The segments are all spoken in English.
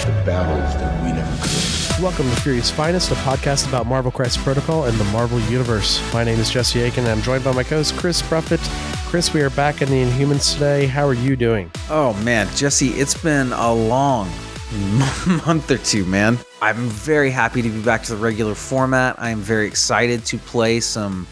Fight the battles that we never could. Welcome to Fury's Finest, a podcast about Marvel Crisis Protocol and the Marvel Universe. My name is Jesse Aiken, and I'm joined by my co-host Chris Bruffett. Chris, we are back in the Inhumans today. How are you doing? Oh man, Jesse, it's been a long month or two, man. I'm very happy to be back to the regular format. I am very excited to play some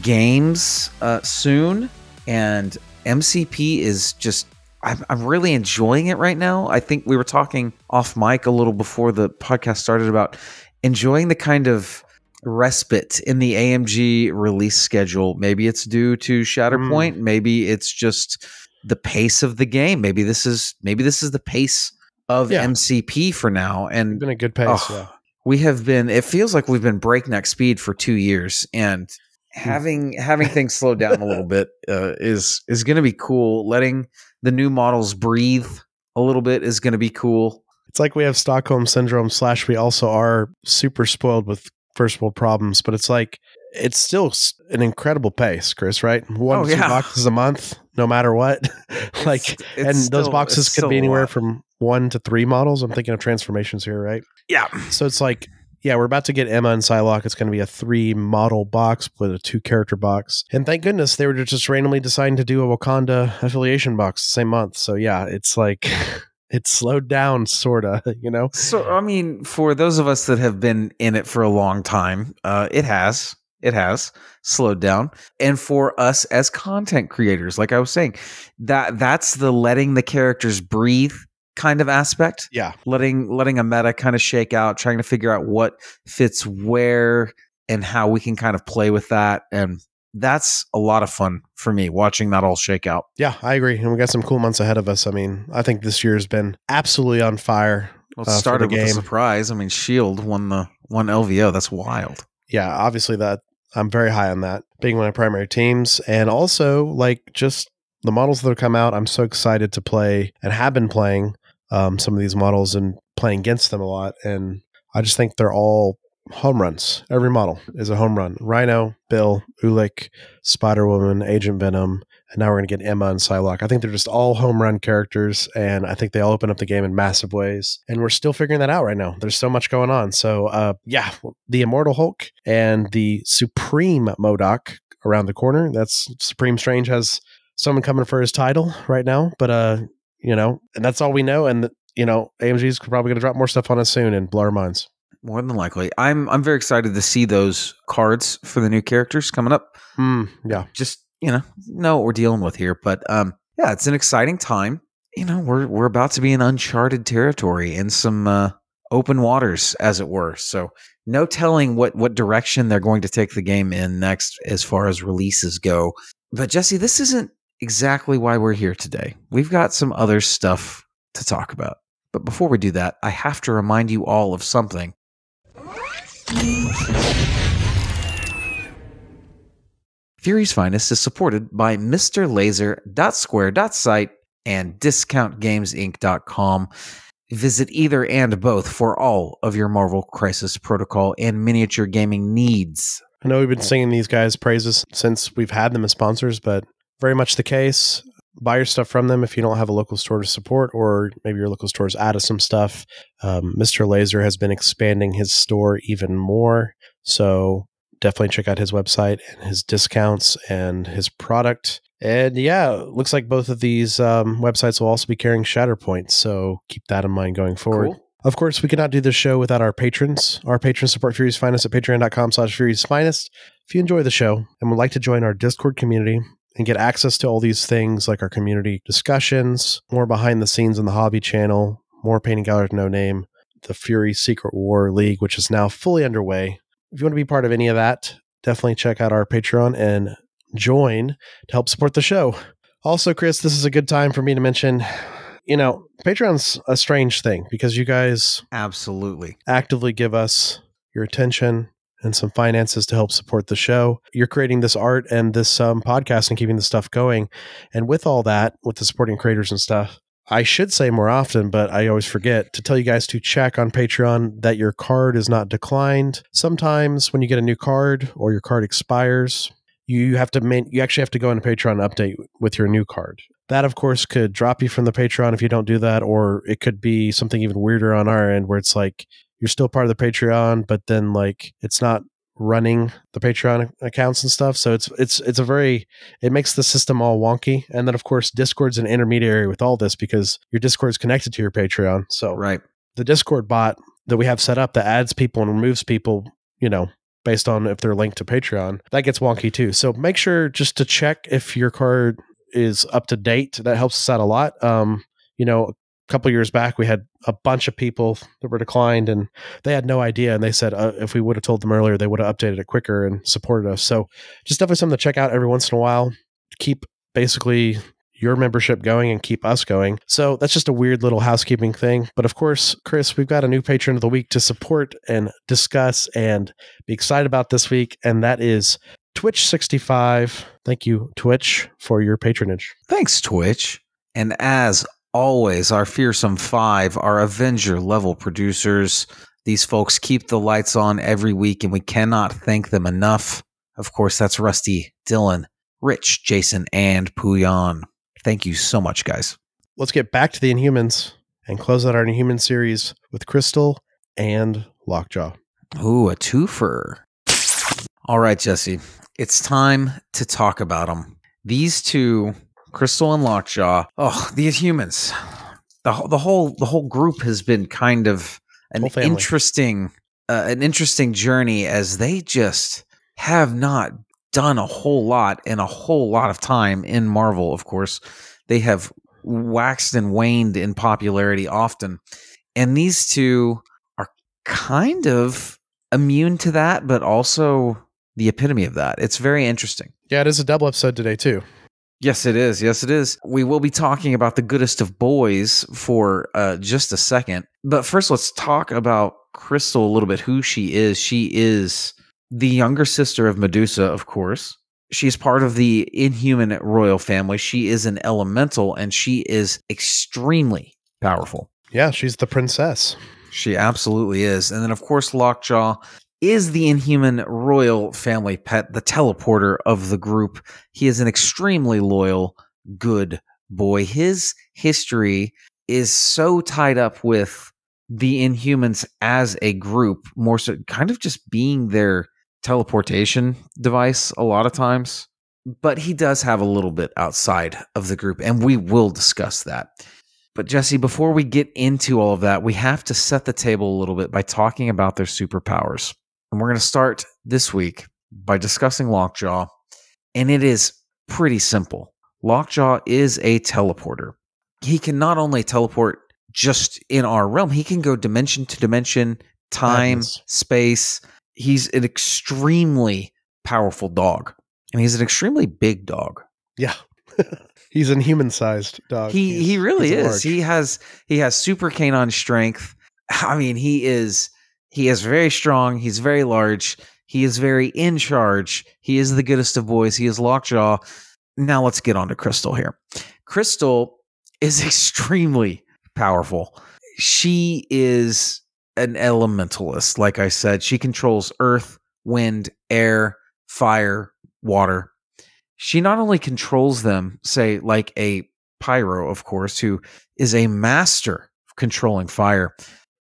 games uh, soon, and MCP is just. I'm, I'm really enjoying it right now. I think we were talking off mic a little before the podcast started about enjoying the kind of respite in the AMG release schedule. Maybe it's due to Shatterpoint. Maybe it's just the pace of the game. Maybe this is maybe this is the pace of Yeah. MCP for now. And it's Been a good pace. Oh, yeah. we have been it feels like we've been breakneck speed for two years and having having things slow down a little bit uh, is is going to be cool letting the new models breathe a little bit is going to be cool It's like we have Stockholm syndrome. Slash, we also are super spoiled with first world problems, but it's like it's still an incredible pace, Chris. Right? One Oh, to two yeah. boxes a month, no matter what. like, It's- and it's those still- boxes it's could be anywhere from one to three models. I'm thinking of transformations here, right? yeah So it's like, yeah, we're about to get Emma and Psylocke. It's going to be a three model box with a two character box. And thank goodness they were just randomly deciding to do a Wakanda affiliation box the same month. So yeah, it's like, it slowed down, sort of, you know? so i mean for those of us that have been in it for a long time uh, it has it has slowed down and for us as content creators like i was saying that that's the letting the characters breathe kind of aspect Yeah. letting letting a meta kind of shake out, trying to figure out what fits where and how we can kind of play with that. And that's a lot of fun for me watching that all shake out. Yeah, I agree. And we got some cool months ahead of us. I mean, I think this year's been absolutely on fire. Well, Uh, it for started with a surprise. I mean, Shield won the one LVO. That's wild. yeah, obviously that I'm very high on that being one of my primary teams. And also like just the models that have come out, I'm so excited to play and have been playing um, some of these models and playing against them a lot. And I just think they're all home runs. Every model is a home run. Rhino, Bill, Ulik, Spider Woman, Agent Venom, and now we're going to get Emma and Psylocke. I think they're just all home run characters, and I think they all open up the game in massive ways. And we're still figuring that out right now. There's so much going on. So, uh, yeah, the Immortal Hulk and the Supreme MODOK around the corner. That's Supreme Strange has someone coming for his title right now, but uh, you know, and that's all we know. And you know, AMG's probably going to drop more stuff on us soon and blow our minds. More than likely. I'm I'm very excited to see those cards for the new characters coming up. Mm, yeah, just you know know what we're dealing with here but um yeah it's an exciting time you know we're we're about to be in uncharted territory in some uh open waters as it were so no telling what what direction they're going to take the game in next as far as releases go but jesse this isn't exactly why we're here today we've got some other stuff to talk about but before we do that i have to remind you all of something Fury's Finest is supported by Mr. Laser, Square, Site, and DiscountGamesInc.com. Visit either and both for all of your Marvel Crisis Protocol and miniature gaming needs. I know we've been singing these guys' praises since we've had them as sponsors, but very much the case. Buy your stuff from them if you don't have a local store to support, or maybe your local store is out of some stuff. Um, Mr. Laser has been expanding his store even more. So definitely check out his website and his discounts and his product And yeah, looks like both of these um, websites will also be carrying Shatterpoint. So keep that in mind going forward. Cool. Of course, we cannot do this show without our patrons. Our patrons support Fury's Finest at patreon.com slash Fury's Finest. If you enjoy the show and would like to join our Discord community and get access to all these things like our community discussions, more behind the scenes in the hobby channel, more painting galleries no name, the Fury Secret War League, which is now fully underway. If you want to be part of any of that, definitely check out our Patreon and join to help support the show. Also, Chris, this is a good time for me to mention you know, Patreon's a strange thing because you guys Absolutely. actively give us your attention and some finances to help support the show. You're creating this art and this um, podcast and keeping the stuff going. And with all that, with the supporting creators and stuff, I should say more often, but I always forget to tell you guys to check on Patreon that your card is not declined. Sometimes when you get a new card or your card expires, you have to you actually have to go into Patreon update with your new card. That of course could drop you from the Patreon if you don't do that, or it could be something even weirder on our end where it's like you're still part of the Patreon, but then like it's not running the Patreon accounts and stuff. So it's it's it's a very it makes the system all wonky. And then of course Discord's an intermediary with all this because your Discord's connected to your Patreon. So Right. the Discord bot that we have set up that adds people and removes people, you know, based on if they're linked to Patreon, that gets wonky too. So make sure just to check if your card is up to date. That helps us out a lot. Um, you know, couple years back, we had a bunch of people that were declined and they had no idea. And they said uh, if we would have told them earlier, they would have updated it quicker and supported us. So just definitely something to check out every once in a while. Keep basically your membership going and keep us going. So that's just a weird little housekeeping thing. But of course, Chris, we've got a new patron of the week to support and discuss and be excited about this week. And that is Twitch65. Thank you, Twitch, for your patronage. Thanks, Twitch. And as always, our fearsome five are Avenger level producers. These folks keep the lights on every week, and we cannot thank them enough. Of course, that's Rusty, Dylan, Rich, Jason, and Puyan. Thank you so much, guys. Let's get back to the Inhumans and close out our Inhuman series with Crystal and Lockjaw. Ooh, a twofer. All right, Jesse. It's time to talk about them. These two, Crystal and Lockjaw. Oh, these humans. The whole- the whole the whole group has been kind of an interesting uh, an interesting journey as they just have not done a whole lot in a whole lot of time in Marvel. Of course, they have waxed and waned in popularity often, and these two are kind of immune to that, but also the epitome of that. It's very interesting. Yeah, it is a double episode today, too. Yes, it is. Yes, it is. We will be talking about the goodest of boys for uh, just a second. But first, let's talk about Crystal a little bit, who she is. She is the younger sister of Medusa, of course. She's part of the Inhuman royal family. She is an elemental and she is extremely powerful. Yeah, she's the princess. She absolutely is. And then, of course, Lockjaw is the Inhuman royal family pet, the teleporter of the group. He is an extremely loyal, good boy. His history is so tied up with the Inhumans as a group, more so kind of just being their teleportation device a lot of times. But he does have a little bit outside of the group, and we will discuss that. But Jesse, before we get into all of that, we have to set the table a little bit by talking about their superpowers. And we're going to start this week by discussing Lockjaw. And it is pretty simple. Lockjaw is a teleporter. He can not only teleport just in our realm, he can go dimension to dimension, time, space. He's an extremely powerful dog. And he's an extremely big dog. Yeah. he's an human sized dog. He He's- he really is. large. He has he has super canine strength. I mean, he is he is very strong. He's very large. He is very in charge. He is the goodest of boys. He is Lockjaw. Now let's get on to Crystal here. Crystal is extremely powerful. She is an elementalist, like I said. She controls earth, wind, air, fire, water. She not only controls them, say, like a Pyro, of course, who is a master of controlling fire.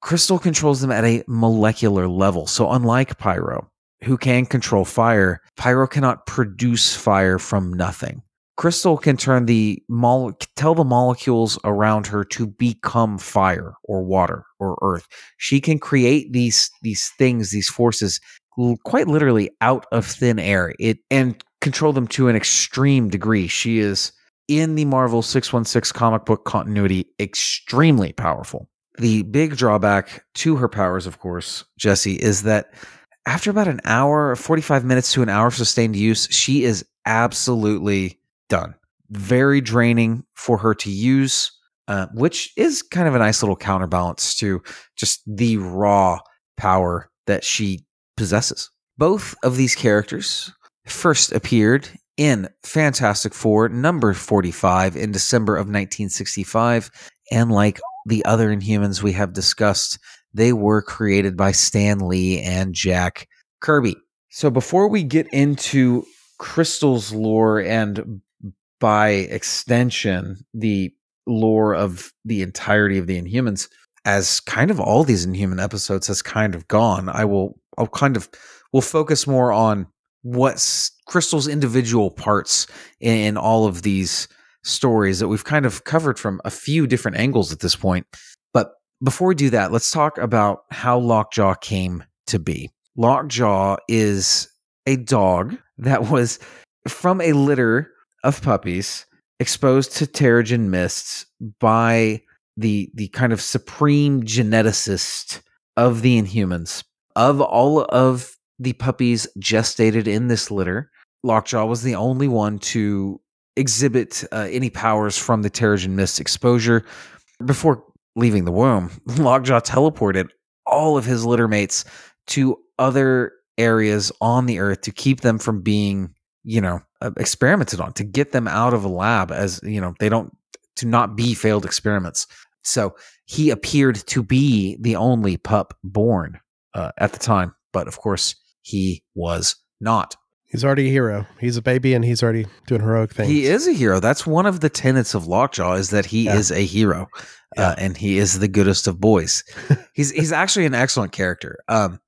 Crystal controls them at a molecular level. So, unlike Pyro, who can control fire, Pyro cannot produce fire from nothing. Crystal can turn the mole, tell the molecules around her to become fire or water or earth. She can create these these things, these forces, quite literally out of thin air. It and control them to an extreme degree. She is in the Marvel 616 comic book continuity extremely powerful. The big drawback to her powers, of course, Jesse, is that after about an hour, 45 minutes to an hour of sustained use, she is absolutely done. Very draining for her to use, uh, which is kind of a nice little counterbalance to just the raw power that she possesses. Both of these characters first appeared in Fantastic Four number 45 in December of 1965. And like the other Inhumans we have discussed, they were created by Stan Lee and Jack Kirby. So before we get into Crystal's lore and by extension, the lore of the entirety of the Inhumans, as kind of all these Inhuman episodes has kind of gone, I will I'll kind of will focus more on what's Crystal's individual parts in, in all of these stories that we've kind of covered from a few different angles at this point. But before we do that, let's talk about how Lockjaw came to be. Lockjaw is a dog that was from a litter of puppies exposed to Terrigen mists by the the kind of supreme geneticist of the Inhumans. Of all of the puppies gestated in this litter. Lockjaw was the only one to exhibit uh, any powers from the Terrigen Mist exposure. Before leaving the womb, Lockjaw teleported all of his litter mates to other areas on the earth to keep them from being, you know, uh, experimented on, to get them out of a lab as, you know, they don't, to not be failed experiments. So he appeared to be the only pup born uh, at the time. But of course, he was not. He's already a hero. He's a baby and he's already doing heroic things. He is a hero. That's one of the tenets of Lockjaw is that he yeah. is a hero. Uh, yeah. Uh, and he is the goodest of boys. he's he's actually an excellent character. Um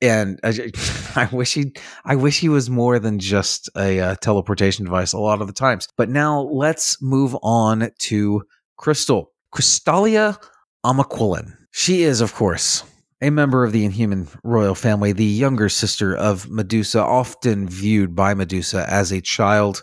and I, I, wish he I wish he was more than just a uh, teleportation device a lot of the times. But now let's move on to Crystal. Crystalia Amaquelin. She is of course a member of the Inhuman royal family, the younger sister of Medusa, often viewed by Medusa as a child.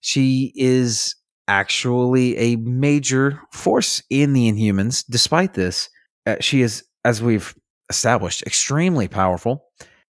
She is actually a major force in the Inhumans. Despite this, uh, she is, as we've established, extremely powerful.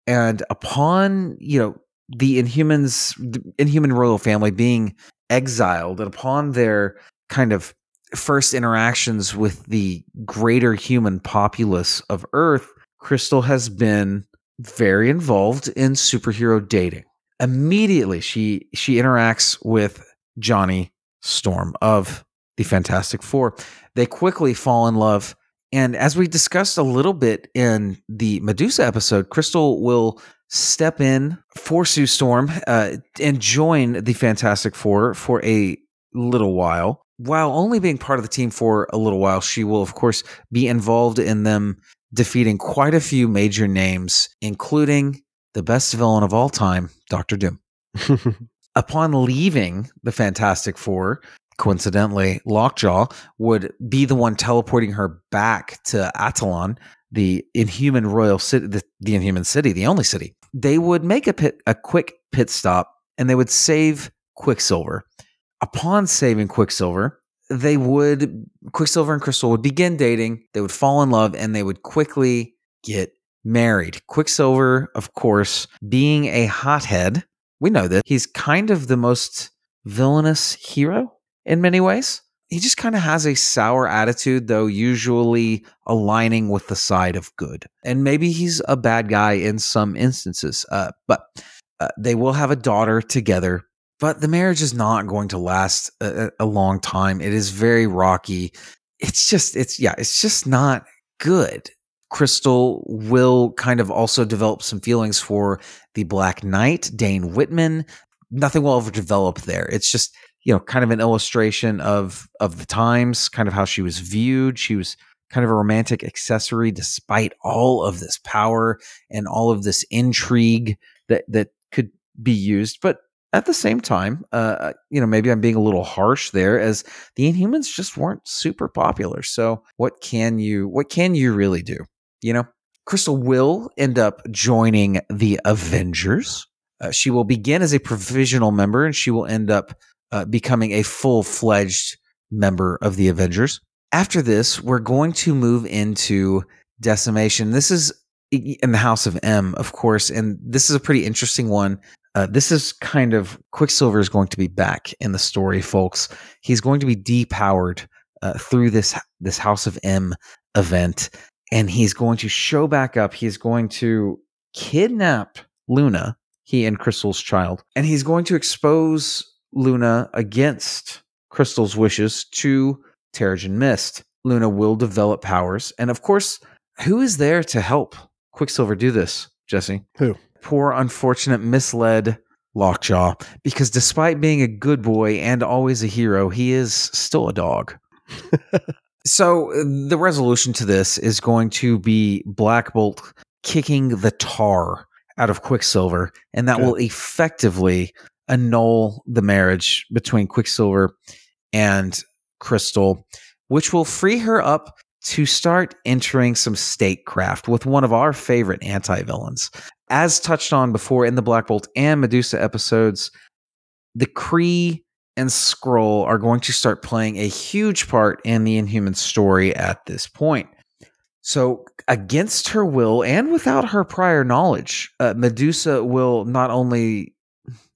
And upon, you know, the Inhumans, the Inhuman royal family being exiled, and upon their kind of first interactions with the greater human populace of Earth, Crystal has been very involved in superhero dating. Immediately, she she interacts with Johnny Storm of the Fantastic Four. They quickly fall in love. And as we discussed a little bit in the Medusa episode, Crystal will step in for Sue Storm uh, and join the Fantastic Four for a little while while only being part of the team for a little while, she will, of course, be involved in them defeating quite a few major names, including the best villain of all time, Doctor Doom. Upon leaving the Fantastic Four, coincidentally, Lockjaw would be the one teleporting her back to Attilan, the Inhuman Royal City, the, the Inhuman City, the only city. They would make a pit, a quick pit stop, and they would save Quicksilver upon saving Quicksilver, they would Quicksilver and Crystal would begin dating, they would fall in love, and they would quickly get married. Quicksilver, of course, being a hothead, we know that he's kind of the most villainous hero in many ways. He just kind of has a sour attitude, though, usually aligning with the side of good. And maybe he's a bad guy in some instances, uh, but uh, they will have a daughter together but the marriage is not going to last a, a, long time. It is very rocky. It's just, it's, yeah, it's just not good. Crystal will kind of also develop some feelings for the Black Knight, Dane Whitman. Nothing will ever develop there. It's just, you know, kind of an illustration of of the times, kind of how she was viewed. She was kind of a romantic accessory despite all of this power and all of this intrigue that that could be used. But at the same time, uh, you know, maybe I'm being a little harsh there, as the Inhumans just weren't super popular. So, what can you what can you really do? You know, Crystal will end up joining the Avengers. Uh, she will begin as a provisional member, and she will end up uh, becoming a full fledged member of the Avengers. After this, we're going to move into Decimation. This is in the House of M, of course, and this is a pretty interesting one. Uh, this is kind of Quicksilver is going to be back in the story, folks. He's going to be depowered uh, through this this House of M event, and he's going to show back up. He's going to kidnap Luna, he and Crystal's child, and he's going to expose Luna against Crystal's wishes to Terrigen Mist. Luna will develop powers, and of course, who is there to help Quicksilver do this, Jesse? Who? Poor, unfortunate, misled Lockjaw. Because despite being a good boy and always a hero, he is still a dog. so uh, the resolution to this is going to be Black Bolt kicking the tar out of Quicksilver, and that Good. will effectively annul the marriage between Quicksilver and Crystal, which will free her up to start entering some statecraft with one of our favorite anti-villains. As touched on before in the Black Bolt and Medusa episodes, the Kree and Skrull are going to start playing a huge part in the Inhuman story at this point. So, against her will and without her prior knowledge, uh, Medusa will not only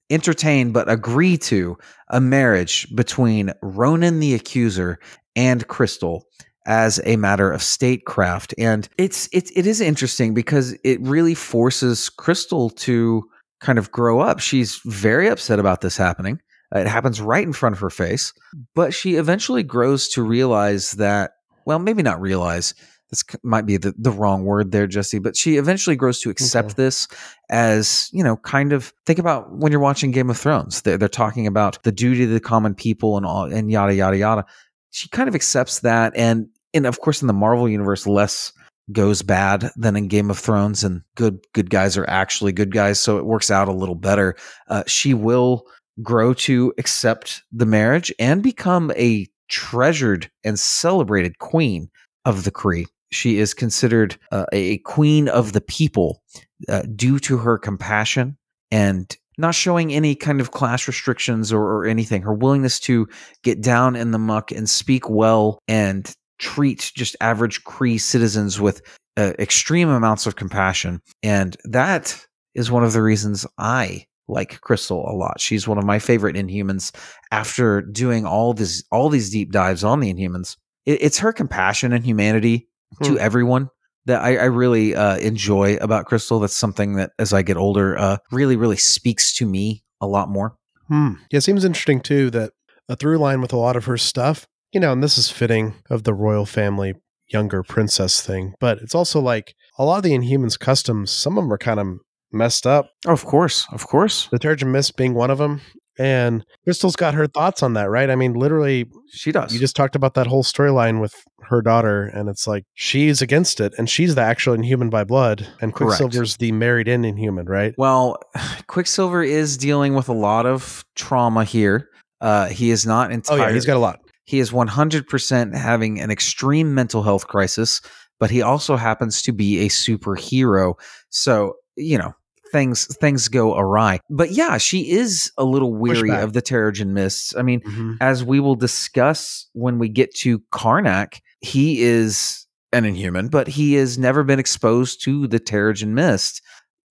entertain but agree to a marriage between Ronan the Accuser and Crystal as a matter of statecraft. And it's it, it is interesting because it really forces Crystal to kind of grow up. She's very upset about this happening. Uh, It happens right in front of her face, but she eventually grows to realize that, well, maybe not realize, this might be the, the wrong word there, Jesse, but she eventually grows to accept this as, you know, kind of think about when you're watching Game of Thrones. They're, they're talking about the duty of the common people and all, and yada, yada, yada. She kind of accepts that. And, and of course, in the Marvel universe, less goes bad than in Game of Thrones, and good good guys are actually good guys, so it works out a little better. Uh, she will grow to accept the marriage and become a treasured and celebrated queen of the Kree. She is considered uh, a queen of the people uh, due to her compassion and not showing any kind of class restrictions or, or anything. Her willingness to get down in the muck and speak well and treat just average Kree citizens with uh, extreme amounts of compassion. And that is one of the reasons I like Crystal a lot. She's one of my favorite Inhumans. After doing all this, all these deep dives on the Inhumans, it, it's her compassion and humanity to Hmm. everyone that I, I really uh, enjoy about Crystal. That's something that, as I get older, uh, really, really speaks to me a lot more. Hmm. Yeah, it seems interesting too that a through line with a lot of her stuff, you know, and this is fitting of the royal family younger princess thing, but it's also like a lot of the Inhumans customs, some of them are kind of messed up. Of course, of course, The Terrigen Mist being one of them. And Crystal's got her thoughts on that, right? I mean, literally, she does. you just talked about that whole storyline with her daughter, and it's like she's against it, and she's the actual Inhuman by blood, and Correct. Quicksilver's the married in Inhuman, right? Well, Quicksilver is dealing with a lot of trauma here. Uh, he is not entirely. Oh yeah, he's got a lot. He is 100% having an extreme mental health crisis, but he also happens to be a superhero. So, you know, things things go awry. But yeah, she is a little weary Pushback. of the Terrigen Mists. I mean, Mhm. as we will discuss when we get to Karnak, he is an inhuman, but he has never been exposed to the Terrigen Mist.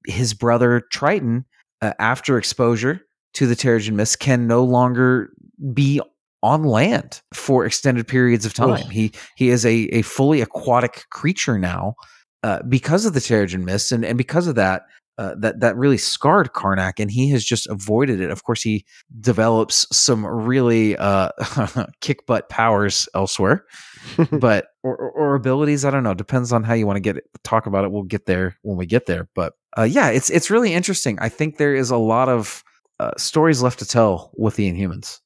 His brother Triton, uh, after exposure to the Terrigen Mist, can no longer be on land for extended periods of time. He he is a, a fully aquatic creature now uh, because of the Terrigen Mist, and, and because of that, uh, that that really scarred Karnak, and he has just avoided it. Of course, he develops some really uh, kick butt powers elsewhere, but or, or, abilities. I don't know. Depends on how you want to get it. Talk about it. We'll get there when we get there. But uh, yeah, it's it's really interesting. I think there is a lot of uh, stories left to tell with the Inhumans,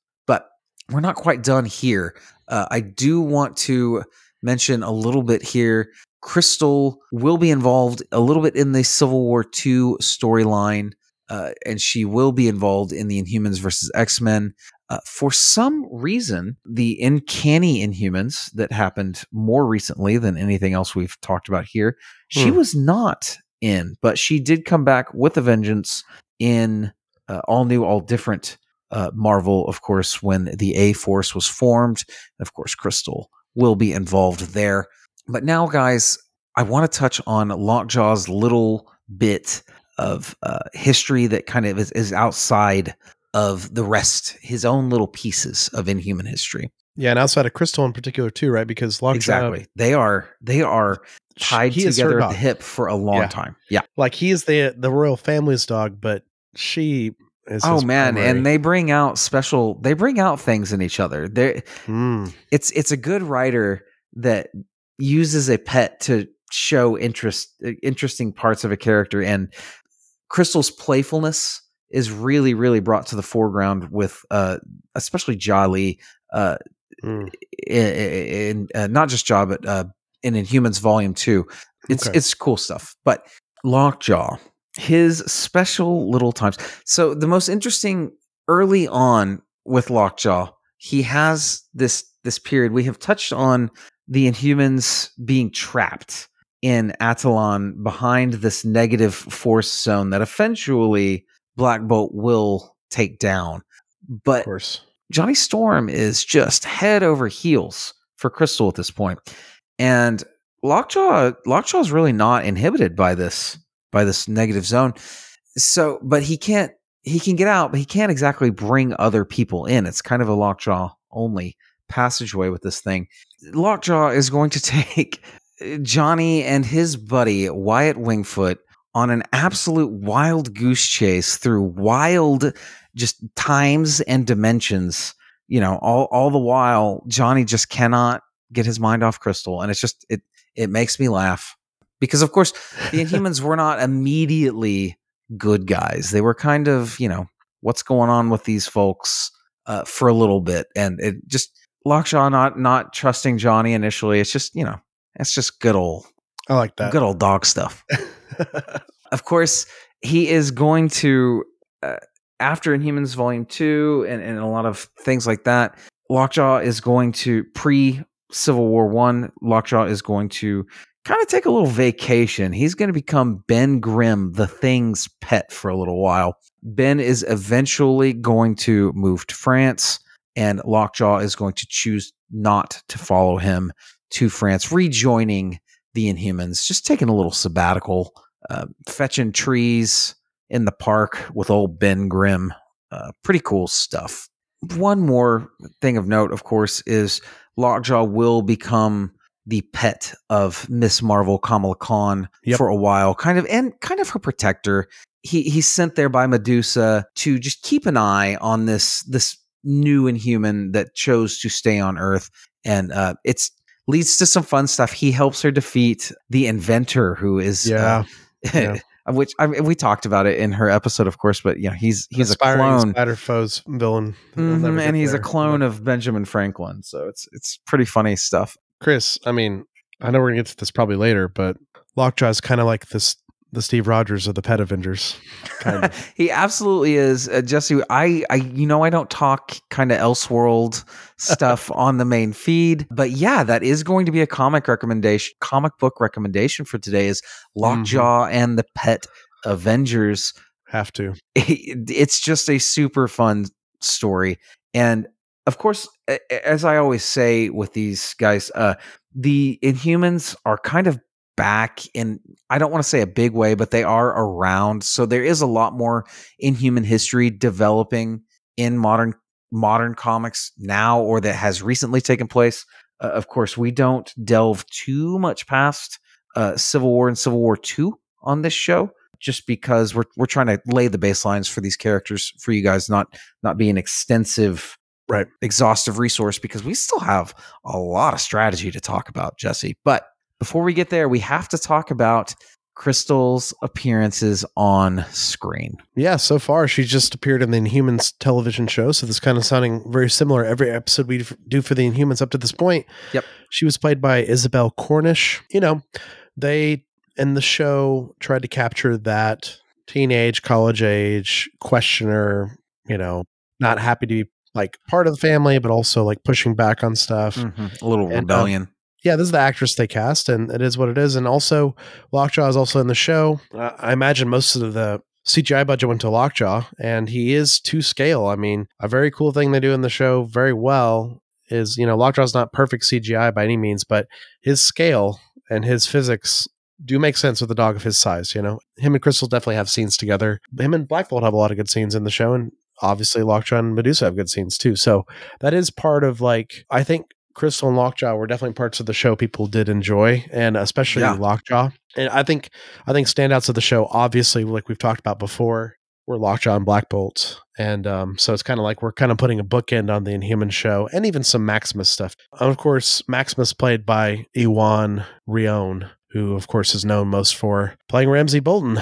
we're not quite done here. Uh, I do want to mention a little bit here. Crystal will be involved a little bit in the Civil War II storyline. uh, and she will be involved in the Inhumans versus X Men. Uh, for some reason, the uncanny Inhumans that happened more recently than anything else we've talked about here, she Hmm. was not in, but she did come back with a vengeance in uh, all new, all different uh, Marvel, of course, when the A Force was formed. Of course, Crystal will be involved there. But now, guys, I want to touch on Lockjaw's little bit of uh, history that kind of is, is outside of the rest, his own little pieces of Inhuman history. Yeah, and outside of Crystal in particular too, right? Because Lockjaw, exactly, they are they are tied he together at the hip for a long Yeah. time. Yeah. like he is the the royal family's dog, but she is. Oh man, primary. and they bring out special. They bring out things in each other. They Mm. it's it's a good writer that uses a pet to show interest uh, interesting parts of a character and crystal's playfulness is really really brought to the foreground with uh especially jolly uh Mm. in, in uh, not just jaw but uh in inhumans volume 2 it's Okay. it's cool stuff but lockjaw his special little times so the most interesting early on with lockjaw he has this this period we have touched on the inhumans being trapped in Attilan behind this negative force zone that eventually Black Bolt will take down. But Of course. Johnny Storm is just head over heels for Crystal at this point. And Lockjaw Lockjaw is really not inhibited by this by this negative zone. So, but he can't he can get out, but he can't exactly bring other people in. It's kind of a Lockjaw only passageway with this thing. Lockjaw is going to take uh, Johnny and his buddy Wyatt Wingfoot on an absolute wild goose chase through wild just times and dimensions. You know, all all the while Johnny just cannot get his mind off Crystal, and it's just it it makes me laugh because of course the Inhumans were not immediately good guys. They were kind of you know what's going on with these folks uh, for a little bit, and it just Lockjaw not not trusting Johnny initially. It's just you know it's just good old I like that. good old dog stuff. of course, he is going to uh, after Inhumans Volume Two and, and a lot of things like that. Lockjaw is going to pre Civil War One. Lockjaw is going to kind of take a little vacation. He's going to become Ben Grimm, the Thing's pet, for a little while. Ben is eventually going to move to France, and Lockjaw is going to choose not to follow him to France, rejoining the Inhumans, just taking a little sabbatical, uh, fetching trees in the park with old Ben Grimm. Uh, pretty cool stuff. One more thing of note, of course, is Lockjaw will become the pet of Ms. Marvel, Kamala Khan, Yep. for a while, kind of, and kind of her protector. He he's sent there by Medusa to just keep an eye on this this new Inhuman that chose to stay on Earth, and uh, it's leads to some fun stuff. He helps her defeat the inventor, who is yeah. uh, yeah. which I mean, we talked about it in her episode, of course. But you know, he's he's a clone, Spider Foes villain. Mhm, and he's a there. clone of Benjamin Franklin. So it's it's pretty funny stuff. Chris, I mean, I know we're gonna get to this probably later, but Lockjaw is kind of like this the Steve Rogers of the Pet Avengers. Kind of. he absolutely is, uh, Jesse. I, I, you know, I don't talk kind of Elseworld stuff on the main feed, but yeah, that is going to be a comic recommendation, comic book recommendation for today. Is Lockjaw and the Pet Avengers. Have to. it- it's just a super fun story and of course as i always say with these guys uh the inhumans are kind of back in i don't want to say a big way but they are around. So there is a lot more inhuman history developing in modern modern comics now or that has recently taken place. Uh, of course we don't delve too much past uh, civil war and civil war 2 on this show just because we're we're trying to lay the baselines for these characters for you guys, not not be an extensive, Right. exhaustive resource because we still have a lot of strategy to talk about, Jesse. But before we get there, we have to talk about Crystal's appearances on screen. Yeah, so far she's just appeared in the Inhumans television show, so this kind of sounding very similar every episode we do for the Inhumans up to this point. Yep. She was played by Isabelle Cornish. You know, they in the show tried to capture that teenage, college age, questioner, you know, not happy to be like part of the family, but also like pushing back on stuff. Mhm. A little And, um, rebellion. Yeah, this is the actress they cast, and it is what it is. And also, Lockjaw is also in the show. Uh, I imagine most of the CGI budget went to Lockjaw, and he is to scale. I mean, a very cool thing they do in the show very well is, you know, Lockjaw's not perfect CGI by any means, but his scale and his physics do make sense with a dog of his size. You know, him and Crystal definitely have scenes together. Him and Black Bolt have a lot of good scenes in the show, and obviously Lockjaw and Medusa have good scenes too. So that is part of like I think Crystal and Lockjaw were definitely parts of the show people did enjoy, and especially Yeah. Lockjaw. And I think I think standouts of the show, obviously, like we've talked about before, were Lockjaw and Black Bolt. And um, so it's kind of like we're kind of putting a bookend on the Inhuman show, and even some Maximus stuff. And of course, Maximus played by Iwan Rheon, who of course is known most for playing Ramsay Bolton,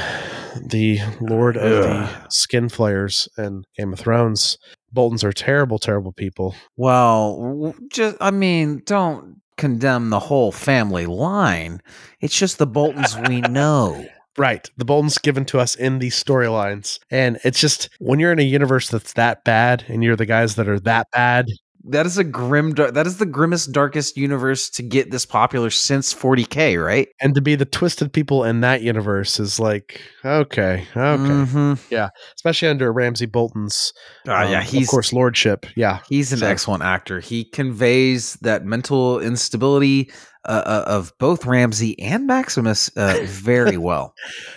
the Lord of the Skin Flayers in Game of Thrones. Boltons are terrible, terrible people. Well, just I mean, don't condemn the whole family line. It's just the Boltons we know. Right. The Boltons given to us in these storylines. And it's just when you're in a universe that's that bad and you're the guys that are that bad, That is a grim. That is the grimmest, darkest universe to get this popular since 40k, right? and to be the twisted people in that universe is like, okay, okay. Mhm. Especially under Ramsay Bolton's, yeah, um, he's of course, lordship. Yeah. He's an So- excellent actor. He conveys that mental instability uh, uh, of both Ramsay and Maximus uh, very well.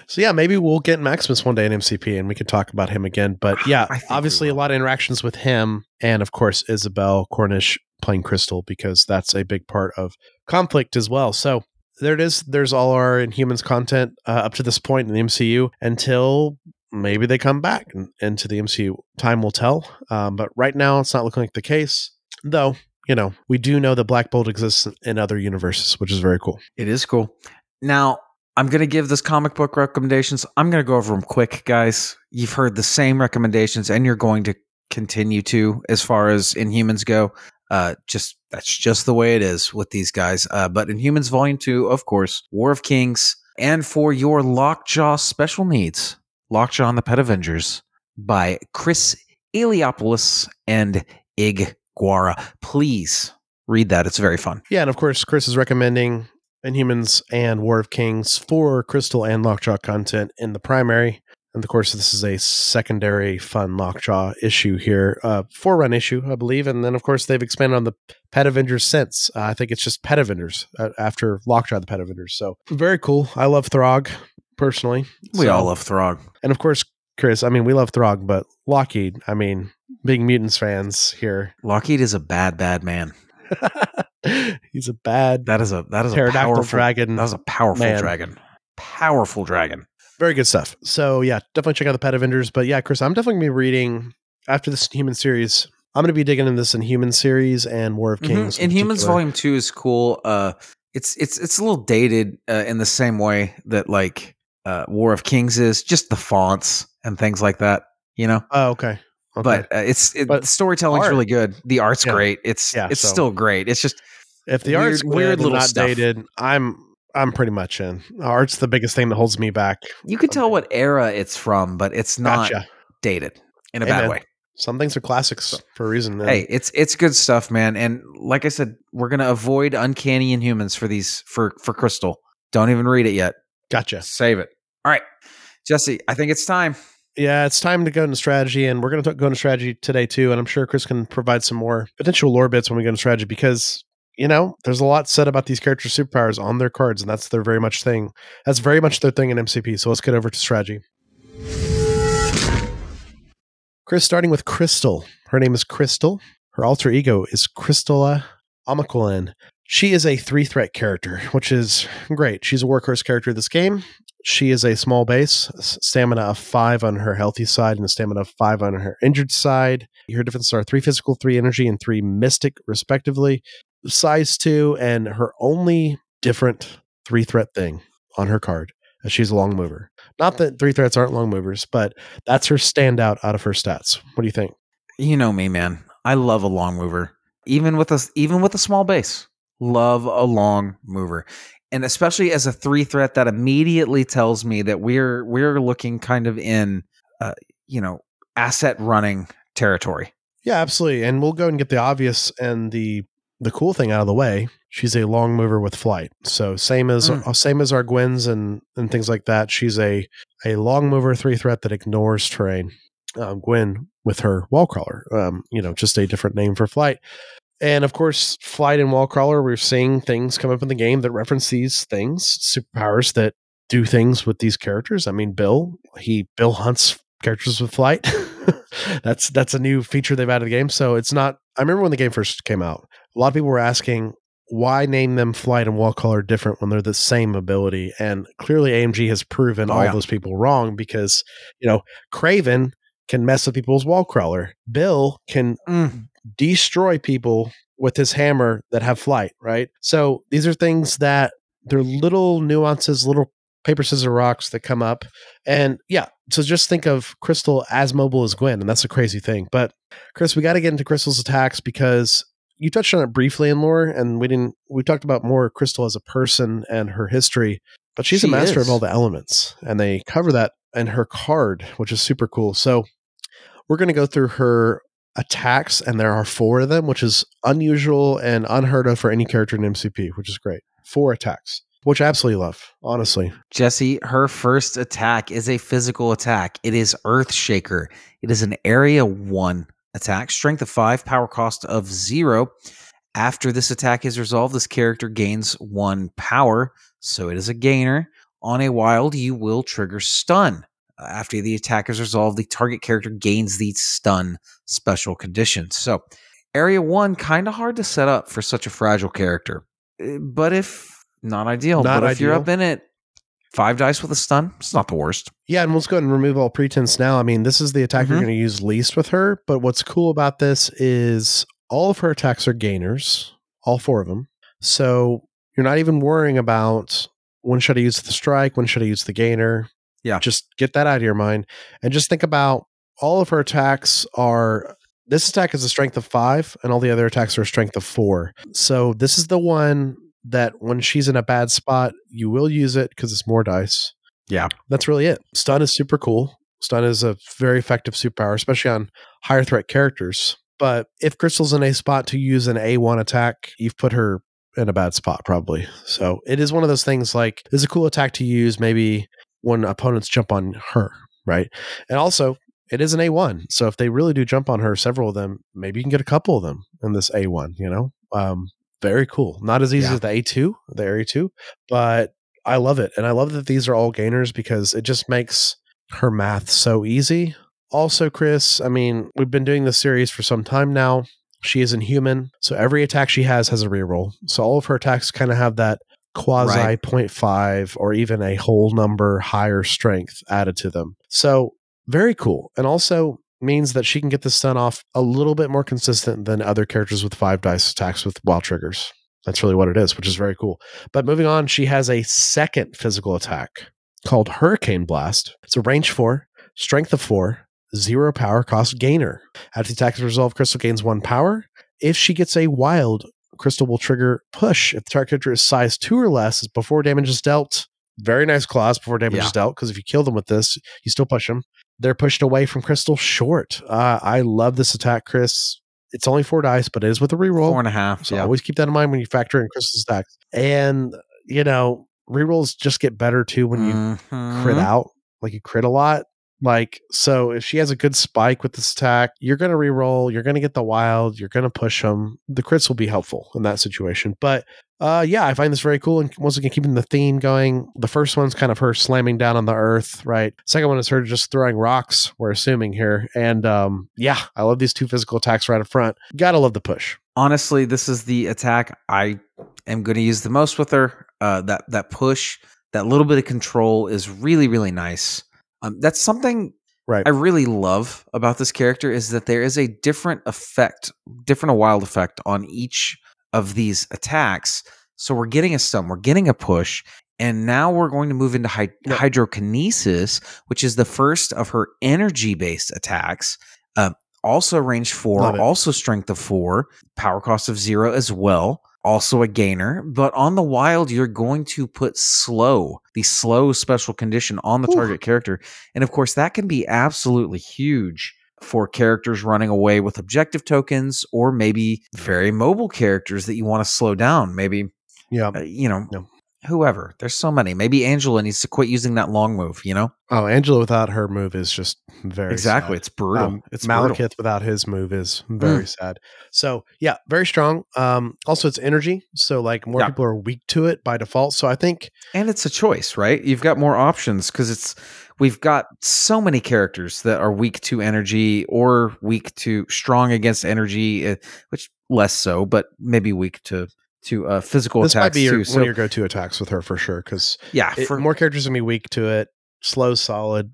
So yeah, maybe we'll get Maximus one day in MCP and we can talk about him again. But yeah, I think we obviously a lot of interactions with him and of course Isabelle Cornish playing Crystal because that's a big part of conflict as well. So there it is. There's all our Inhumans content uh, up to this point in the MCU until maybe they come back into the MCU. Time will tell. Um, but right now it's not looking like the case. Though, you know, we do know that Black Bolt exists in other universes, which is very cool. It is cool. Now, I'm going to give this comic book recommendations. I'm going to go over them quick, guys. You've heard the same recommendations, and you're going to continue to as far as Inhumans go. Uh, just that's just the way it is with these guys. Uh, but Inhumans Volume Two, of course, War of Kings, and for your Lockjaw special needs, Lockjaw and the Pet Avengers by Chris Eliopoulos and Ig Guara. Please read that; it's very fun. Yeah, and of course, Chris is recommending Inhumans and War of Kings for Crystal and Lockjaw content in the primary. And of course, this is a secondary fun Lockjaw issue here, uh, four run issue, I believe. And then, of course, they've expanded on the Pet Avengers since. Uh, I think it's just Pet Avengers uh, after Lockjaw, the Pet Avengers. So very cool. I love Throg personally. We So- all love Throg. And of course, Chris, I mean, we love Throg, but Lockheed, I mean, being Mutants fans here, Lockheed is a bad, bad man. he's a bad That is a that is a powerful dragon. That was a powerful man. dragon. Powerful dragon. Very good stuff. So yeah, definitely check out the Pet Avengers. But yeah, Chris, I'm definitely gonna be reading after this Human series. I'm gonna be digging into this Inhuman series and War of Kings. Mhm. Inhumans. Volume Two is cool. Uh, it's it's it's a little dated uh, in the same way that like uh, War of Kings is, just the fonts and things like that. You know, Oh, okay. okay. but uh, it's it, But storytelling's art- really good. The art's Yeah. great. It's Yeah, it's so- still great. It's just if the weird- art's weird weird, little not stuff. dated, I'm I'm pretty much in. Art's the biggest thing that holds me back. you could tell what era it's from, but it's not Gotcha. dated in a Amen. bad way. Some things are classics for a reason. man. Hey, it's it's good stuff, man. And like I said, we're gonna avoid uncanny inhumans for these for for Crystal. Don't even read it yet. gotcha. Save it. All right, Jesse. I think it's time. Yeah, it's time to go into strategy, and we're going to go into strategy today too. And I'm sure Chris can provide some more potential lore bits when we go into strategy because you know there's a lot said about these characters' superpowers on their cards, and that's their very much thing. That's very much their thing in MCP. So let's get over to strategy. Chris, starting with Crystal. Her name is Crystal. Her alter ego is Crystala Amaquelin. She is a three threat character, which is great. She's a workhorse character of this game. She is a small base, stamina of five on her healthy side and a stamina of five on her injured side. Her defenses are three physical, three energy, and three mystic, respectively. Size two, and her only different three threat thing on her card is she's a long mover. Not that three threats aren't long movers, but that's her standout out of her stats. What do you think? You know me, man. I love a long mover, even with a even with a small base. Love a long mover. And especially as a three threat, that immediately tells me that we're we're looking kind of in, uh, you know, asset running territory. Yeah, absolutely. And we'll go and get the obvious and the the cool thing out of the way. She's a long mover with flight. So same as Mm. uh, same as our Gwens and and things like that. She's a a long mover three threat that ignores terrain. Um, Gwen with her wall crawler. Um, you know, just a different name for flight. And of course, flight and wall crawler, we're seeing things come up in the game that reference these things, superpowers that do things with these characters. I mean, Bill, he Bill hunts characters with flight. that's that's a new feature they've added to the game. So it's not. I remember when the game first came out, a lot of people were asking why name them flight and wall crawler different when they're the same ability, and clearly AMG has proven Oh, all yeah. those people wrong because you know Kraven can mess with people's wall crawler. Bill can Mm. Destroy people with his hammer that have flight, right? So these are things that they're little nuances, little paper, scissors, rocks that come up. And yeah, so just think of Crystal as mobile as Gwen, and that's a crazy thing. But Chris, we got to get into Crystal's attacks because you touched on it briefly in lore, and we didn't. We talked about more Crystal as a person and her history, but she's a master is. of all the elements, and they cover that in her card, which is super cool. So we're going to go through her attacks, and there are four of them, which is unusual and unheard of for any character in MCP, which is great. Four attacks, which I absolutely love, honestly. Jesse, her first attack is a physical attack. It is Earth Shaker. It is an area one attack, strength of five, power cost of zero. After this attack is resolved, this character gains one power, so it is a gainer. On a wild, you will trigger stun. After the attack is resolved, the target character gains the stun special condition. So, area one, kind of hard to set up for such a fragile character. Uh, But if not ideal, Not but if you're up in it, five dice with a stun, it's not the worst. Yeah, and let's go ahead and remove all pretense now. I mean, this is the attack you're Mhm. going to use least with her, but what's cool about this is all of her attacks are gainers, all four of them. So you're not even worrying about when should I use the strike, when should I use the gainer. Yeah. Just get that out of your mind and just think about all of her attacks are this attack is a strength of five, and all the other attacks are a strength of four. So this is the one that when she's in a bad spot, you will use it because it's more dice Yeah. that's really it. Stun is super cool. Stun is a very effective superpower, especially on higher threat characters. But if Crystal's in a spot to use an A1 attack, you've put her in a bad spot, probably. So it is one of those things like, this is a cool attack to use maybe when opponents jump on her, right? And also, it is an A1. So if they really do jump on her, several of them, maybe you can get a couple of them in this A1, you know? Um, very cool. Not as easy Yeah. as the A2, the Area 2, but I love it. And I love that these are all gainers because it just makes her math so easy. Also, Chris, I mean, we've been doing this series for some time now. She is inhuman. So every attack she has has a reroll. So all of her attacks kind of have that quasi Right. 0.5 or even a whole number higher strength added to them. So very cool. And also means that she can get the stun off a little bit more consistent than other characters with five dice attacks with wild triggers. That's really what it is, which is very cool. But moving on, she has a second physical attack called Hurricane Blast. It's a range four, strength of four, zero power cost gainer. After the attack is resolved, Crystal gains one power. If she gets a wild, Crystal will trigger push. If the target character is size two or less, is before damage is dealt. Very nice clause before damage Yeah. is dealt, because if you kill them with this, you still push them. They're pushed away from Crystal short. Uh, I love this attack, Chris. It's only four dice, but it is with a reroll. Four and a half. So yeah. always keep that in mind when you factor in Crystal's attacks. And you know, rerolls just get better too when you Mhm. crit out. Like you crit a lot. Like so, if she has a good spike with this attack, you're gonna reroll. You're gonna get the wild. You're gonna push them. The crits will be helpful in that situation. But uh, yeah, I find this very cool. And once again, keeping the theme going. The first one's kind of her slamming down on the earth, right? Second one is her just throwing rocks. We're assuming here, and um, yeah, I love these two physical attacks right up front. Gotta love the push. honestly, this is the attack I am going to use the most with her. Uh, that that push, that little bit of control is really really nice. Um, that's something Right. I really love about this character is that there is a different effect, different a wild effect on each of these attacks. So we're getting a stun, we're getting a push, and now we're going to move into hy- Yep. hydrokinesis, which is the first of her energy based attacks. Uh, also range four, also strength of four, power cost of zero as well. Also a gainer. But on the wild, you're going to put slow, the slow special condition on the Ooh. target character. And of course, that can be absolutely huge for characters running away with objective tokens or maybe very mobile characters that you want to slow down. Maybe, Yeah. uh, you know, Yeah. Whoever. There's so many. Maybe Angela needs to quit using that long move, you know? Oh, Angela without her move is just very exactly. sad. It's brutal. Um, it's brutal. Without his move is very sad. So yeah, very strong. Um, also it's energy, so like more Yeah. people are weak to it by default. So I think and it's a choice, right? You've got more options because it's we've got so many characters that are weak to energy or weak to strong against energy, uh, which less so, but maybe weak to to uh, physical this might be your, too. one of your go-to attacks with her for sure. Because yeah, for more characters gonna be weak to it. Slow, solid.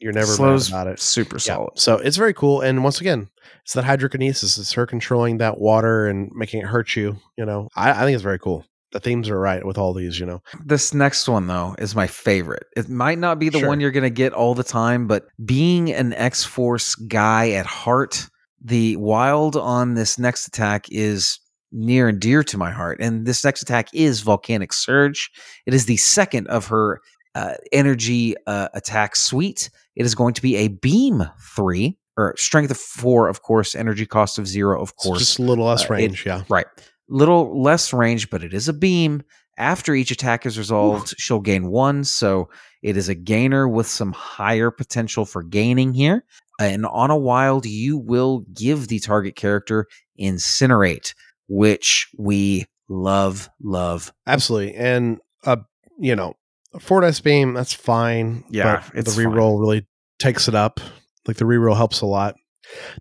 You're never slows mad about it. super Yeah. solid. So it's very cool. And once again, it's that hydrokinesis. It's her controlling that water and making it hurt you. You know, I, I think it's very cool. The themes are right with all these. You know, This next one though is my favorite. It might not be the Sure. one you're going to get all the time, but being an X-Force guy at heart, the wild on this next attack is near and dear to my heart. And this next attack is Volcanic Surge. It is the second of her uh, energy uh, attack suite. It is going to be a beam 3 or strength of 4 of course, energy cost of 0 of It's course. just a little less Uh, it- range. yeah. Right. Little less range, but it is a beam. After each attack is resolved, she'll gain one. So it is a gainer with some higher potential for gaining here. And on a wild, you will give the target character incinerate, which we love, love. Absolutely. And uh, you know, a four dice beam, that's fine. Yeah, but the reroll really takes it up. Like the reroll helps a lot.